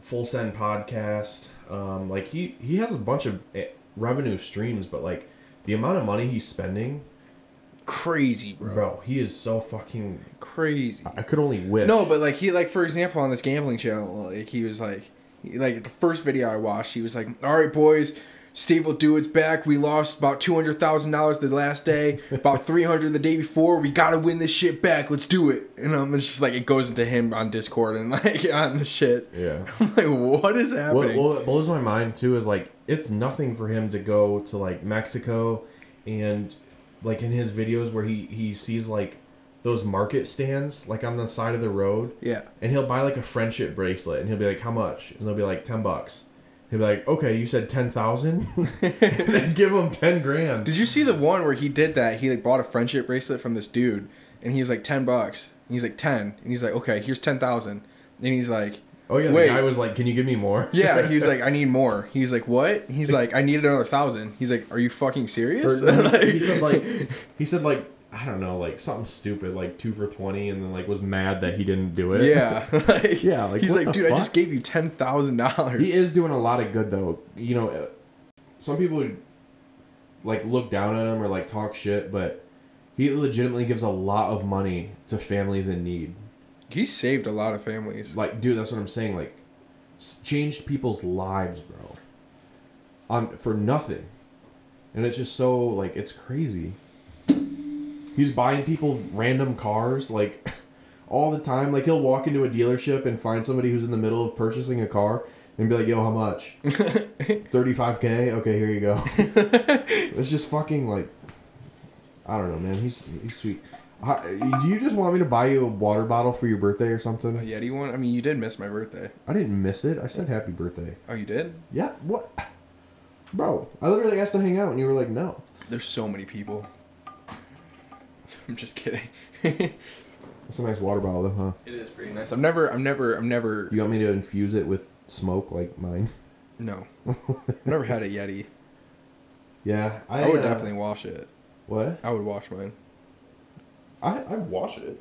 Full Send podcast. Um, like he he has a bunch of eh, revenue streams, but like the amount of money he's spending crazy, bro. Bro, he is so fucking. Crazy. I could only wish. No, but like he like for example on this gambling channel, like he was like, he, like the first video I watched, he was like, "All right, boys, SteveWillDoIt's back. We lost about two hundred thousand dollars the last day, about three hundred the day before. We gotta win this shit back. Let's do it." And um, it's just like it goes into him on Discord and like on the shit. Yeah. I'm like, what is What, happening? what blows my mind too is like it's nothing for him to go to like Mexico and like in his videos where he he sees like those market stands like on the side of the road yeah. and he'll buy like a friendship bracelet and he'll be like how much and they'll be like 10 bucks he'll be like okay you said 10,000 and then give him 10 grand Did you see the one where he did that? He like bought a friendship bracelet from this dude, and he was like ten bucks. And he's like ten, and he's like, okay, here's ten thousand. And he's like, oh yeah Wait. the guy was like can you give me more yeah. He was like, I need more. He's like, what? He's like, I need another thousand. He's like, are you fucking Or serious? no, he, said- he said like he said like I don't know like something stupid like two for twenty and then like was mad that he didn't do it. yeah, like, Yeah, like, he's what like, the dude, I fuck?" just gave you ten thousand dollars. he is doing a lot of good though. You know, uh, some people would like look down at him or like talk shit, but he legitimately gives a lot of money to families in need. He saved a lot of families. Like, dude, that's what I'm saying. Like, changed people's lives, bro. On for nothing, and it's just so like it's crazy. He's buying people random cars like all the time. Like he'll walk into a dealership and find somebody who's in the middle of purchasing a car and be like, "Yo, how much? Thirty-five k. Okay, here you go." it's just fucking like, I don't know, man. He's he's sweet. How, do you just want me to buy you a water bottle for your birthday or something? A Yeti one. I mean, you did miss my birthday. I didn't miss it. I said happy birthday. Oh, you did? Yeah. What? Bro, I literally asked to hang out and you were like, no. There's so many people. I'm just kidding. That's a nice water bottle though, huh? It is pretty nice. I'm never, I'm never, I'm never. You want me to infuse it with smoke like mine? No, I've never had a Yeti. Yeah. I, would uh, definitely wash it. What? I would wash mine. I, I wash it.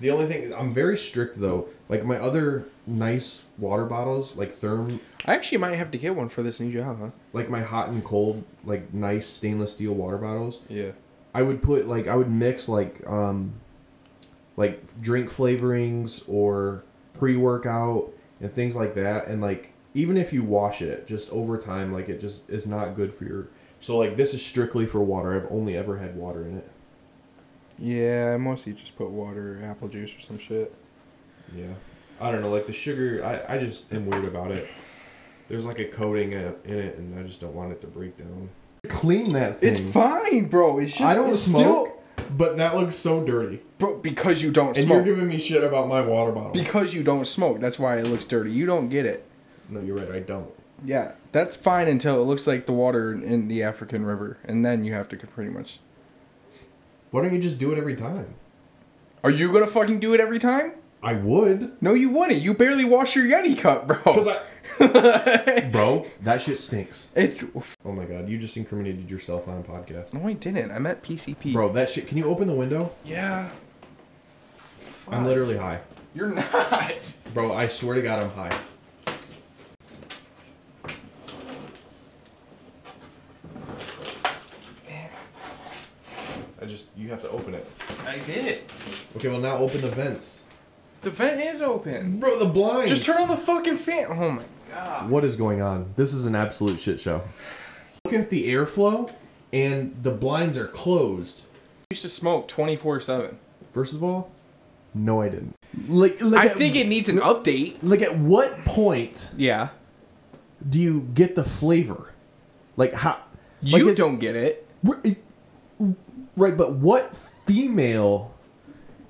The only thing, I'm very strict though. Like my other nice water bottles, like Therm, I actually might have to get one for this new job, huh? like my hot and cold, like nice stainless steel water bottles. Yeah. I would put like I would mix like um like drink flavorings or pre-workout and things like that and like even if you wash it just over time like it just is not good for your so like this is strictly for water. I've only ever had water in it. Yeah, I mostly just put water, apple juice, or some shit. Yeah. I don't know like the sugar I I just am weird about it. There's like a coating in it, and I just don't want it to break down. Clean that thing. It's fine, bro. It's just I don't it's smoke, but that looks so dirty. bro. Because you don't And smoke. you're giving me shit about my water bottle. because you don't smoke. That's why it looks dirty. You don't get it. no, you're right. I don't. Yeah, that's fine until it looks like the water in the African River, and then you have to pretty much. Why don't you just do it every time? Are you gonna fucking do it every time? I would. No, you wouldn't. You barely wash your Yeti cup, bro. Cause I, bro, that shit stinks. It's. Oh my god, you just incriminated yourself on a podcast, No, I didn't. I meant PCP. bro. That shit. Can you open the window? Yeah. I'm literally high, You're not. bro. I swear to God, I'm high. I just you have to open it. I did. Okay, well now open the vents, The vent is open. bro. The blinds. Just turn on the fucking fan. Oh my god. What is going on? This is an absolute shit show. Looking at the airflow, and the blinds are closed. I used to smoke 24 7. First of all, no, I didn't. Like, like I at, think it needs an update. Like, at what point Yeah. do you get the flavor? Like, how? You like, is- don't get it. Right, but what female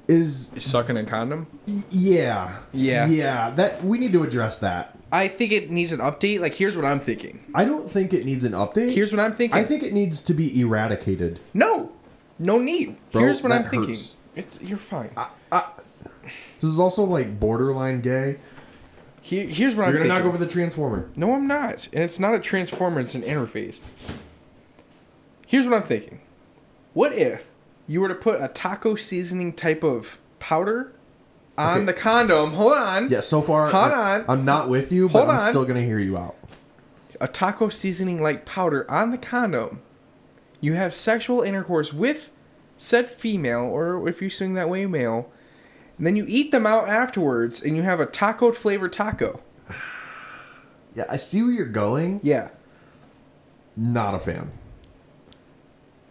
is? You sucking a condom? Yeah. Yeah. Yeah. That we need to address that. I think it needs an update. Like, here's what I'm thinking. I don't think it needs an update. Here's what I'm thinking. I think it needs to be eradicated. No, no need. Bro, here's what I'm that thinking. hurts. It's you're fine. This is also like borderline gay. Here, here's what I'm. You're I'm gonna knock over the transformer. No, I'm not. And it's not a transformer. It's an interface. Here's what I'm thinking. What if you were to put a taco seasoning type of powder on Okay. the condom? Hold on. Yeah, so far Hold I, on. I'm not with you, but Hold I'm on. still gonna hear you out. a taco seasoning like powder on the condom. You have sexual intercourse with said female, or if you swing that way, male, and then you eat them out afterwards, and you have a taco flavored taco. Yeah, I see where you're going. Yeah. Not a fan.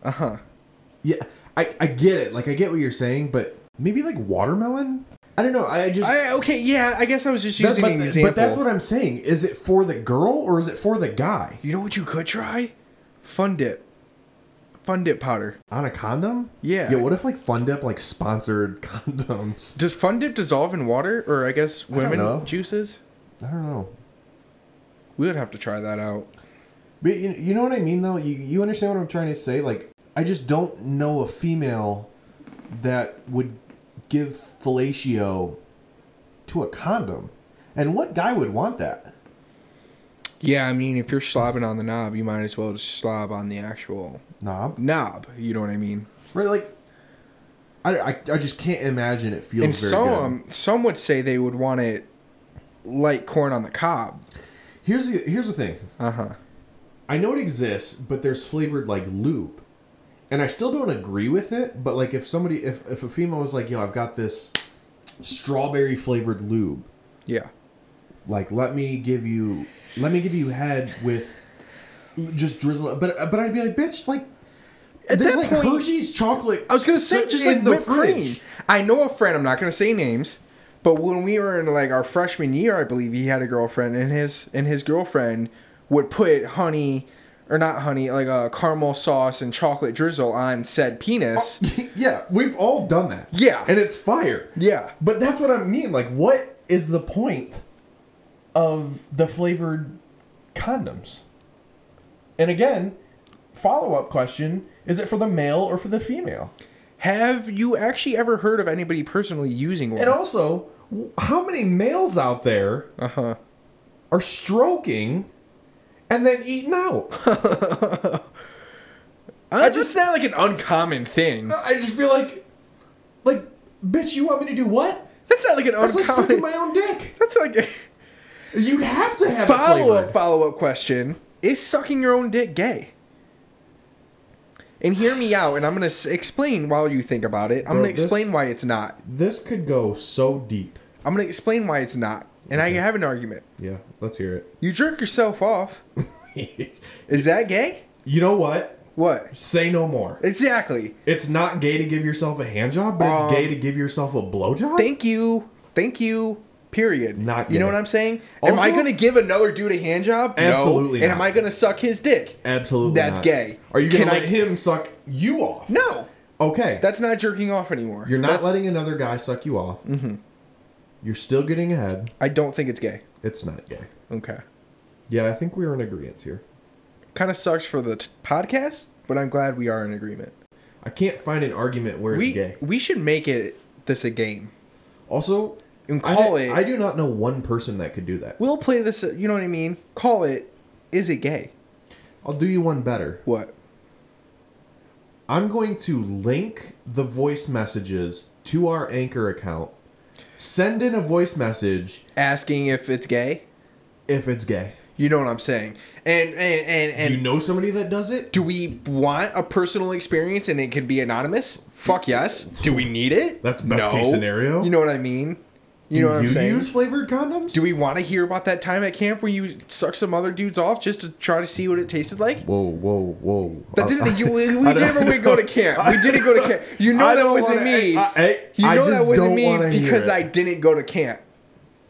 Uh huh. Yeah, I, I get it. Like I get what you're saying, but maybe like watermelon. I don't know. I just I, okay, yeah. I guess I was just using but, an example. but that's what I'm saying. Is it for the girl or is it for the guy you know what you could try? Fun dip. Fun dip powder. on a condom? Yeah. Yeah. What if like Fun Dip like sponsored condoms? Does Fun dip dissolve in water, or I guess women know. juices? I don't know. We would have to try that out. But you, you know what I mean though. You you understand what I'm trying to say? Like I just don't know a female that would give fellatio to a condom, and what guy would want that? Yeah, I mean, if you're slobbing on the knob, you might as well just slob on the actual Knob, knob. You know what I mean? right? Like I, I, I just can't imagine it feels and very some good. some would say they would want it like corn on the cob. Here's the here's the thing. Uh huh. I know it exists, but there's flavored like lube. And I still don't agree with it, but like if somebody if, if a female was like, yo, I've got this strawberry flavored lube, Yeah. like let me give you let me give you head with just drizzle. But but I'd be like, bitch, like At there's like point- Hershey's chocolate. I was gonna say just like the whipped cream. I know a friend. I'm not gonna say names, but when we were in like our freshman year, I believe he had a girlfriend, and his and his girlfriend would put honey, or not honey, like a caramel sauce and chocolate drizzle on said penis. yeah, we've all done that. Yeah. And it's fire. Yeah. But that's what I mean. Like, what is the point of the flavored condoms? And again, follow up question is it for the male or for the female? Have you actually ever heard of anybody personally using one? And also, how many males out there Uh huh. are stroking and then eating out? I just not like an uncommon thing. I just feel like, like, bitch, you want me to do what? That's not like an That's like sucking my own dick. That's like a You'd have to have follow up. Follow up question: Is sucking your own dick gay? And hear me out, and I'm gonna s- explain while you think about it. I'm Bro, gonna this- explain why it's not. This could go so deep. I'm gonna explain why it's not, and I have an argument. Yeah, let's hear it. You jerk yourself off. Is that gay? you know what? What? Say no more. Exactly. It's not gay to give yourself a hand job, but Um, it's gay to give yourself a blowjob. Thank you. Thank you. Period. Not You know what I'm saying? am I gonna give another dude a hand job? No. Absolutely And am I gonna suck his dick? Absolutely, That's not. gay. Are you gonna Can I- let him suck you off? No. Okay, That's not jerking off anymore. you're not That's- letting another guy suck you off. Mm-hmm. You're still getting ahead. I don't think it's gay. It's not gay. Okay. Yeah, I think we're in agreement here. Kind of sucks for the t- podcast, but I'm glad we are in agreement. I can't find an argument where we it's gay. we should make it this a game Also, and I call di- it. I do not know one person that could do that. we'll play this. You know what I mean? Call it. Is it gay? I'll do you one better. What? I'm going to link the voice messages to our anchor account. Send in a voice message Asking if it's gay. if it's gay. You know what I'm saying? And and and and do you know somebody that does it? Do we want a personal experience and it can be anonymous? Fuck yes. Do we need it? That's best case scenario. You know what I mean? You do know what I'm you saying? use flavored condoms? Do we want to hear about that time at camp where you sucked some other dudes off just to try to see what it tasted like? Whoa, whoa, whoa! That didn't. You, we we I did don't when we go to camp. We didn't go to camp. You know I that wasn't wanna- me. I- I- you I know that wasn't me because. I didn't go to camp.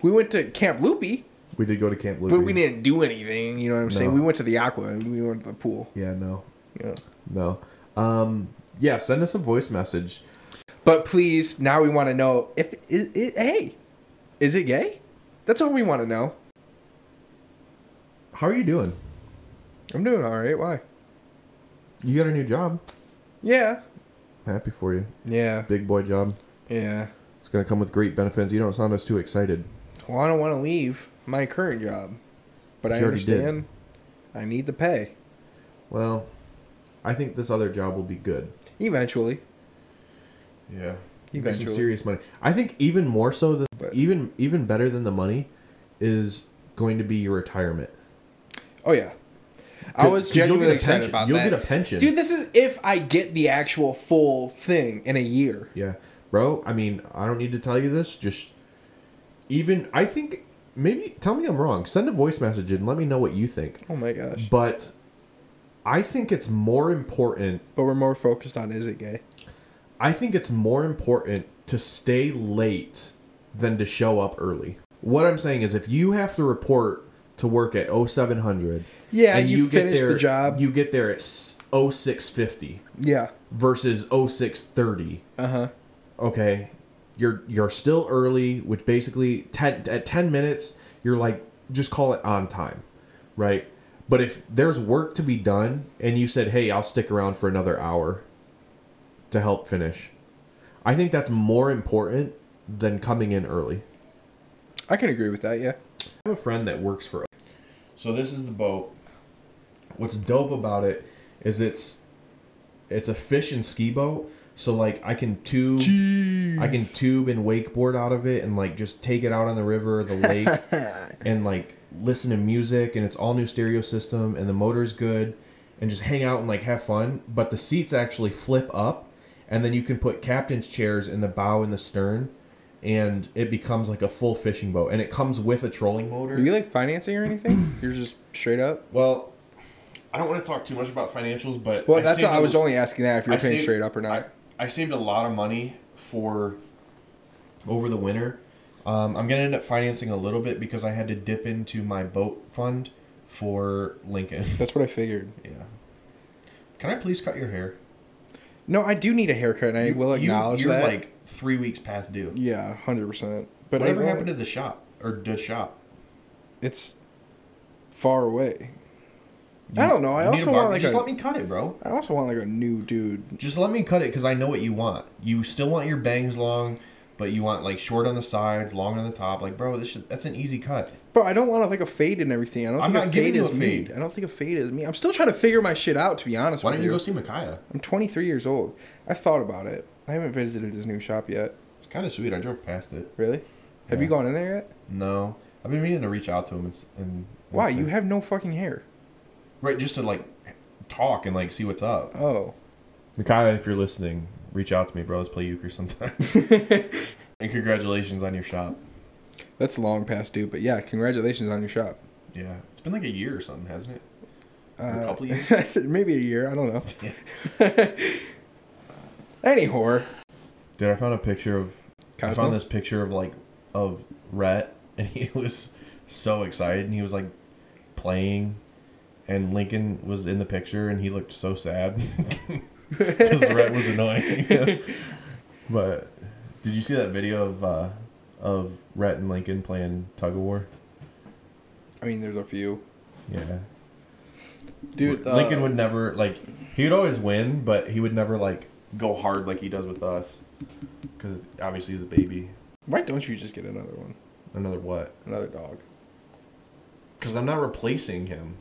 We went to Camp Loopy, we did go to Camp Loopy. but we didn't do anything. You know what I'm saying? We went to the aqua. and We went to the pool. Yeah, no, Yeah. no. Um, yeah, send us a voice message. But please, now we want to know if is it, hey, is it gay? That's all we want to know. How are you doing? I'm doing all right. Why? You got a new job. Yeah. Happy for you. Yeah. Big boy job. Yeah. It's gonna come with great benefits. You don't sound as too excited. Well, I don't want to leave my current job, but But I you already did. understand. I need the pay Well, I think this other job will be good. eventually. Yeah. Eventually. Some serious money. I think even more so than But- even even better than the money is going to be your retirement. Oh yeah. I was you'll genuinely excited pension. about that. You'll get a pension. Dude, this is if I get the actual full thing in a year. Yeah, bro. I mean, I don't need to tell you this. Just even, I think maybe tell me I'm wrong. Send a voice message and let me know what you think. Oh my gosh. But I think it's more important. But we're more focused on is it gay? I think it's more important to stay late than to show up early. What I'm saying is, if you have to report to work at 0700, Yeah, and you get finish the there, job. you get there at s- 0650 Yeah. versus 0630. Uh huh. okay you're you're still early which basically 10 at 10 minutes you're like just call it on time right but if there's work to be done and you said hey i'll stick around for another hour to help finish i think that's more important than coming in early I can agree with that. Yeah. I have a friend that works for. Us. So this is the boat. What's dope about it is it's it's a fish and ski boat. So like I can tube, I can tube and wakeboard out of it and like just take it out on the river or the lake and like listen to music and it's all new stereo system and the motor's good and just hang out and like have fun. But the seats actually flip up and then you can put captain's chairs in the bow and the stern and it becomes like a full fishing boat and it comes with a trolling motor. Are you like financing or anything? You're just straight up. Well, I don't want to talk too much about financials, but Well, that's saved what I a- was only asking that if you're I paying saved- straight up or not. I, I saved a lot of money for over the winter. Um, I'm gonna end up financing a little bit because I had to dip into my boat fund for Lincoln. that's what I figured. yeah. Can I please cut your hair? No, I do need a haircut, and I will You- acknowledge you're that. like three weeks past due. yeah, hundred percent. But Whatever happened to the shop or the shop? It's far away. I don't know. I also want like just a. let me cut it, bro. I also want like a new dude. Just let me cut it because I know what you want. You still want your bangs long, but you want like short on the sides, long on the top. Like, bro, this should, that's an easy cut. Bro, I don't want to like a fade and everything. I don't I'm think not a giving fade you is a me. I don't think a fade is me. I'm still trying to figure my shit out. To be honest Why with don't you you, go see Micaiah? I'm 23 years old. I thought about it. I haven't visited his new shop yet. It's kind of sweet. I drove past it. Really? Have Yeah. you gone in there yet? No, I've been meaning to reach out to him and, s- and, and Why? You have no fucking hair. right just to like talk and like see what's up. Oh. Micaiah, if you're listening, reach out to me, bro. Let's play euchre sometime. and congratulations on your shop. That's long past due, but yeah, congratulations on your shop. Yeah, it's been like a year or something, hasn't it? Or a Uh, couple years. maybe a year. I don't know. Yeah. Any whore. Dude, I found a picture of. I found this picture of like of Rhett, and he was so excited, and he was like playing, and Lincoln was in the picture, and he looked so sad because Rhett was annoying. but did you see that video of uh, of Rhett and Lincoln playing tug of war? I mean, there's a few. Yeah, Dude, uh, Lincoln would never like. He would always win, but he would never like go hard like he does with us, because obviously he's a baby. Why don't you just get another one? Another what? Another dog. Because I'm not replacing him.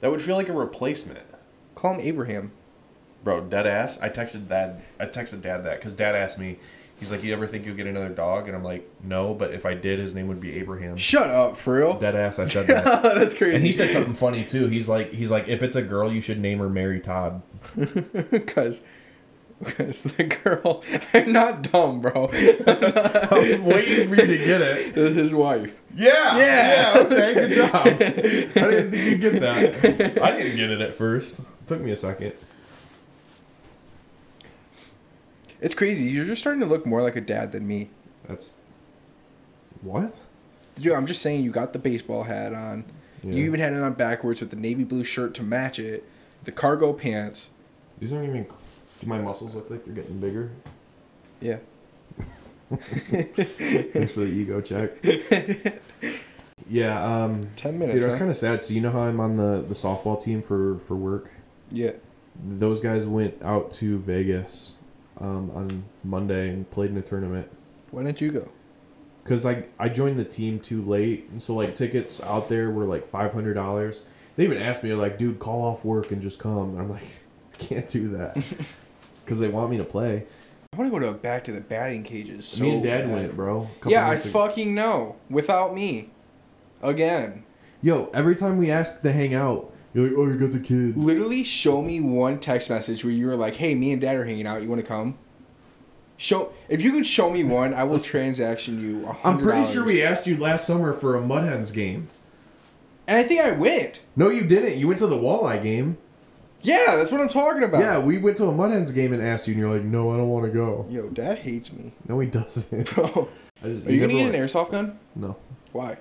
That would feel like a replacement. Call him Abraham. Bro, dead ass. I texted dad. I texted dad that because dad asked me. He's like, "You ever think you'll get another dog?" And I'm like, "No, but if I did, his name would be Abraham." Shut up, for real? Dead ass. I said that. That's crazy. and he said something funny too. He's like, he's like, if it's a girl, you should name her Mary Todd. Because, because the girl, I'm not dumb, bro. I'm waiting for you to get it. His wife. Yeah. Yeah. okay. Good job. I didn't think you'd get that. I didn't get it at first. It took me a second. It's crazy. You're just starting to look more like a dad than me. That's what? Dude, I'm just saying you got the baseball hat on. Yeah. You even had it on backwards with the navy blue shirt to match it. The cargo pants. These aren't even. Do my muscles look like they're getting bigger? Yeah. Thanks for the ego check. yeah, um, Ten minutes. dude, I was huh? kind of sad. So you know how I'm on the the softball team for for work. Yeah. Those guys went out to Vegas um, on Monday and played in a tournament. Why didn't you go? Cause I I joined the team too late, and so like tickets out there were like five hundred dollars. They even asked me like, "Dude, call off work and just come." And I'm like, I can't do that because they want me to play. I want to go to back to the batting cages. So me and Dad bad. went, bro. Yeah, I ago. fucking know. Without me. Again. Yo, every time we ask to hang out, You're like, oh, you got the kid. Literally, show me one text message where you were like, "Hey, me and Dad are hanging out. You want to come?" Show if you could show me one, I will transaction you. $100. I'm pretty sure we asked you last summer for a Mud Hens game. and I think I went. No, you didn't. You went to the Walleye game. Yeah, that's what I'm talking about. Yeah, we went to a Mud Hens game and asked you, and you're like, no, I don't want to go. Yo, Dad hates me, No, he doesn't. bro. I just, Are you gonna get an airsoft gun? No, Why?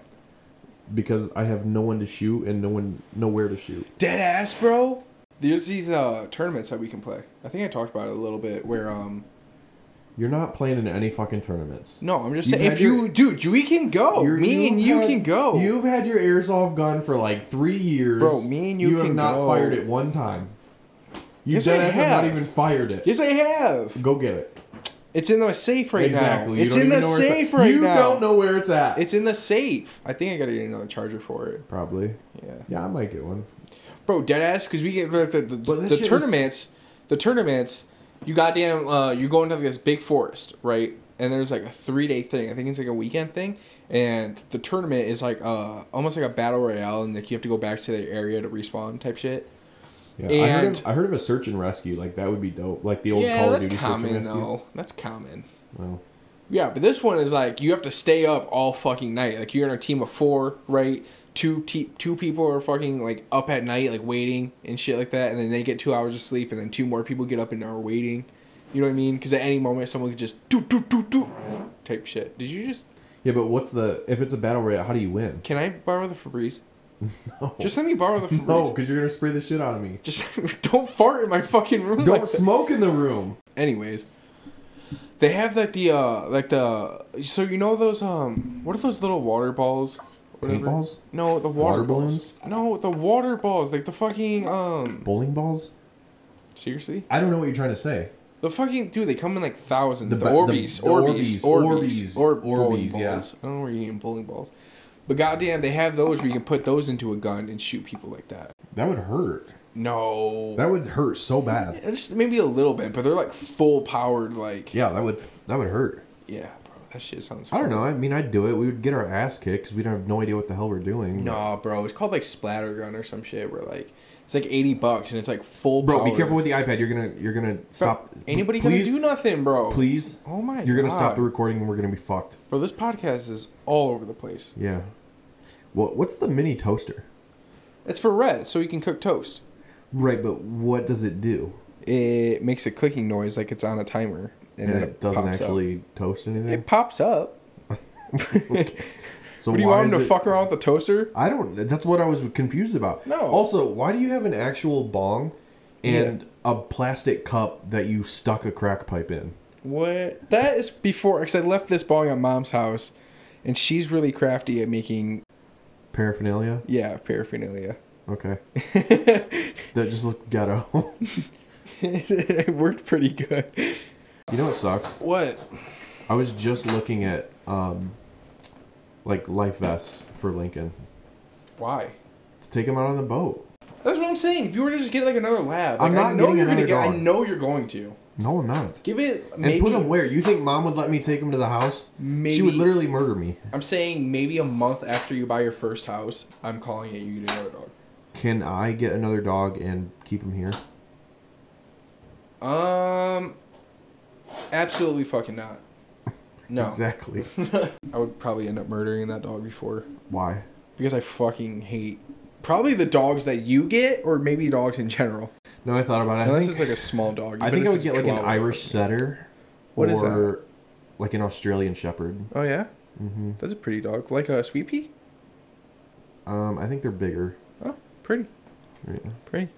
Because I have no one to shoot and no one nowhere to shoot. Dead ass, bro. There's these uh, tournaments that we can play. I think I talked about it a little bit. Where um, You're not playing in any fucking tournaments. no, I'm just You've saying if you, dude, we can go. Me and you've had- can go. You've had your airsoft gun for like three years, Bro, me and you have can not go. fired it one time. You Yes, dead ass have not even fired it. yes, I have. Go get it. It's in the safe right exactly. now. You It's in the even know where it's safe right you now. don't know where it's at. It's in the safe. I think I gotta get another charger for it. Probably. Yeah, Yeah, I might get one. bro, dead ass because we get the the, the, the tournaments. The tournaments, you goddamn, uh, you go into this big forest, right? And there's like a three day thing. I think it's like a weekend thing. And the tournament is like uh almost like a battle royale, and like you have to go back to the area to respawn type shit. Yeah, I, heard of, I heard of a search and rescue. Like that would be dope. Like the old yeah, Call of Duty search and common rescue. though. That's common. Well, Yeah, but this one is like you have to stay up all fucking night. Like you're in a team of four, right? Two te- two people are fucking like up at night, like waiting and shit like that, and then they get two hours of sleep, and then two more people get up and are waiting. You know what I mean? Because at any moment someone could just do do do do type shit. Did you just? yeah, but what's the if it's a battle royale? How do you win? Can I borrow the Febreze? No, Just let me borrow the Febreze. no, because you're gonna spray the shit out of me. Just don't fart in my fucking room. Don't like that. smoke in the room. Anyways, they have like the uh like the so you know those um what are those little water balls? Whatever. Paintballs? No, the water, Water balls. No, the water balls, like the fucking um. Bowling balls? Seriously, I don't know what you're trying to say. the fucking dude, they come in like thousands. The The, ba- the- Orbeez, the Orbeez, Orbeez, Orbeez, Orbeez, or bowling Orbeez, yeah. balls. I don't know where you're getting bowling balls, but goddamn, they have those where you can put those into a gun and shoot people like that. That would hurt. No, That would hurt so bad. Just maybe a little bit, but they're like full powered. Like Yeah, that would that would hurt. yeah, bro, that shit sounds. I don't know. I mean, I'd do it. We would get our ass kicked because we'd have no idea what the hell we're doing. Nah, bro, it's called like splatter gun or some shit. Where like it's like eighty bucks and it's like full. Bro, be careful with the iPad. You're gonna you're gonna stop. Anybody please, gonna do nothing, bro? Please. Oh my god. You're gonna stop the recording and we're gonna be fucked. Bro, this podcast is all over the place. Yeah. Well, what's the mini toaster? It's for red, so you can cook toast. Right, but what does it do? It makes a clicking noise like it's on a timer, and, And, then it, doesn't pops up. actually toast anything. It pops up. so what do you want him to it- fuck around with the toaster? I don't. That's what I was confused about. No. Also, why do you have an actual bong and a plastic cup that you stuck a crack pipe in? What? That is before, because I left this bong at mom's house, and she's really crafty at making, Paraphernalia. yeah, paraphernalia. Okay. that just looked ghetto. it worked pretty good. you know what sucked? What? I was just looking at um, like life vests for Lincoln Why? to take him out on the boat. That's what I'm saying. If you were to just get like another lab, I'm like, I not know getting you're gonna another get. I know you're going to. No, I'm not. Give it And put him where? You think mom would let me take him to the house? Maybe She would literally murder me. I'm saying maybe a month after you buy your first house, I'm calling it. You get another dog. Can I get another dog and keep him here? Um, absolutely fucking not. No, Exactly. I would probably end up murdering that dog before Why? because I fucking hate probably the dogs that you get, or maybe dogs in general. No, I thought about it. I Unless think, it's like a small dog. I think I would get like an Irish setter. What or is that? like an Australian Shepherd. Oh yeah, hmm that's a pretty dog, like a sweet pea. Um, I think they're bigger. Oh, pretty, Yeah. pretty.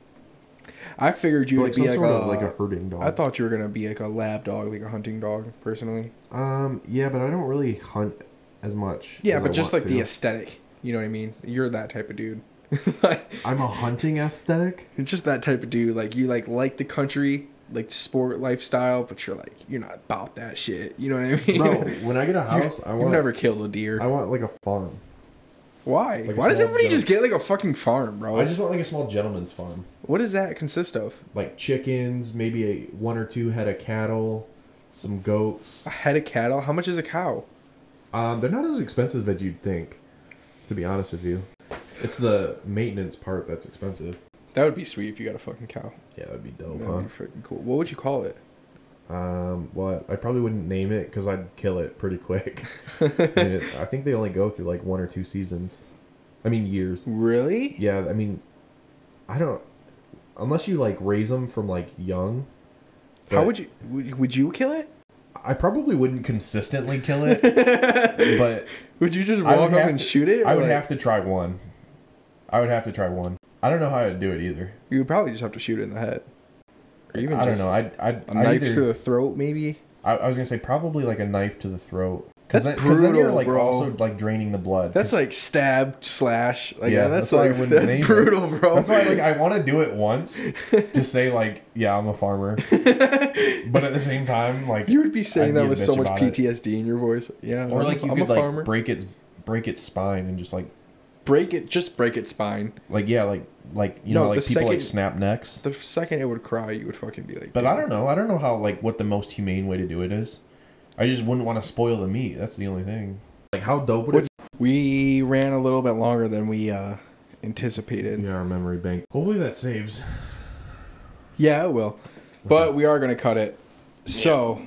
I figured you But would like be like sort a, of like a herding dog. I thought you were gonna be like a lab dog, like a hunting dog, personally. Um, yeah, but I don't really hunt as much. Yeah, as but I just like the aesthetic. You know what I mean? You're that type of dude. I'm a hunting aesthetic. You're just that type of dude. Like you like like the country, like sport lifestyle, but you're like you're not about that shit. You know what I mean? Bro, when I get a house, I You've want never killed a deer. I want like a farm. Why? like Why does everybody just get like a fucking farm, bro? I just want like a small gentleman's farm. what does that consist of? Like chickens, maybe a one or two head of cattle, some goats. A head of cattle? How much is a cow? Um, they're not as expensive as you'd think, to be honest with you. It's the maintenance part that's expensive. That would be sweet if you got a fucking cow. Yeah, that'd be dope, That huh? be freaking cool. What would you call it? Um, well, I probably wouldn't name it because I'd kill it pretty quick. and it, I think they only go through like one or two seasons. I mean, years. Really? Yeah, I mean, I don't. Unless you like raise them from like young. How but would you would, would you kill it? I probably wouldn't consistently kill it, but Would you just walk up and to- shoot it? I would like- have to try one. I would have to try one. I don't know how I'd do it either. You would probably just have to shoot it in the head. Or even I don't know. I'd, I'd, a I'd knife either, to the throat, maybe. I, I was gonna say probably like a knife to the throat. Because That's then, 'cause then you're brutal, like bro. also like draining the blood. That's like stab slash. Like, Yeah, yeah, that's, that's why I like wouldn't that's name it. brutal, bro. That's why like I want to do it once to say like yeah I'm a farmer, but at the same time like you would be saying I'd that with so much about it. PTSD in your voice. Yeah, or I'm- like you I'm could like farmer. break its break its spine and just like break it, just break its spine. like yeah like like you No, know like the people like snap necks. The second it would cry, you would fucking be like. But I don't know. I don't know how like what the most humane way to do it is. I just wouldn't want to spoil the meat. That's the only thing. Like how dope would it We ran a little bit longer than we uh, anticipated. Yeah, our memory bank. Hopefully that saves. Yeah, it will. But we are going to cut it. So,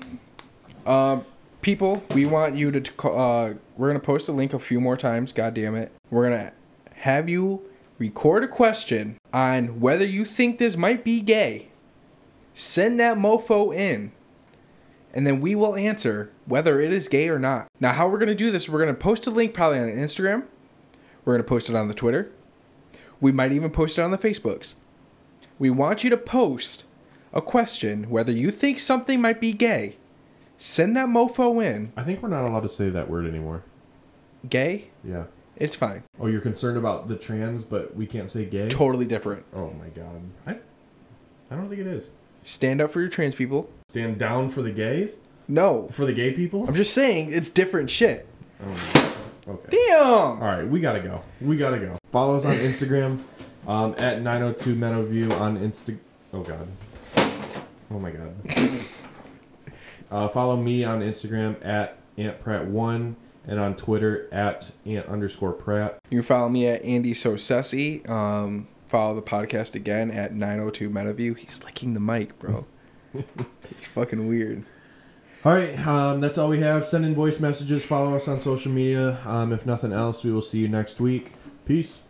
um, people, we want you to. t- ca- Uh, we're going to post a link a few more times. God damn it. We're going to have you record a question on whether you think this might be gay. Send that mofo in. And then we will answer whether it is gay or not. Now, how we're going to do this, we're going to post a link probably on Instagram. We're going to post it on the Twitter. We might even post it on the Facebooks. We want you to post a question whether you think something might be gay. Send that mofo in. I think we're not allowed to say that word anymore. Gay? Yeah. It's fine. Oh, you're concerned about the trans, but we can't say gay. Totally different. Oh my god. I, I don't think it is. Stand up for your trans people. Stand down for the gays, No. for the gay people. I'm just saying it's different shit. Oh, okay. Damn! All right, we gotta go. We gotta go. Follow us on Instagram um, at 902 MeadowView on Insta. Oh god. Oh my god. uh, follow me on Instagram at AntPratt1 and on Twitter at Ant underscore Pratt. You can follow me at Andy Sosessi. Um, follow the podcast again at 902 MeadowView. He's licking the mic, bro. it's fucking weird. All right, um, that's all we have. Send in voice messages. Follow us on social media. Um, if nothing else, we will see you next week. Peace.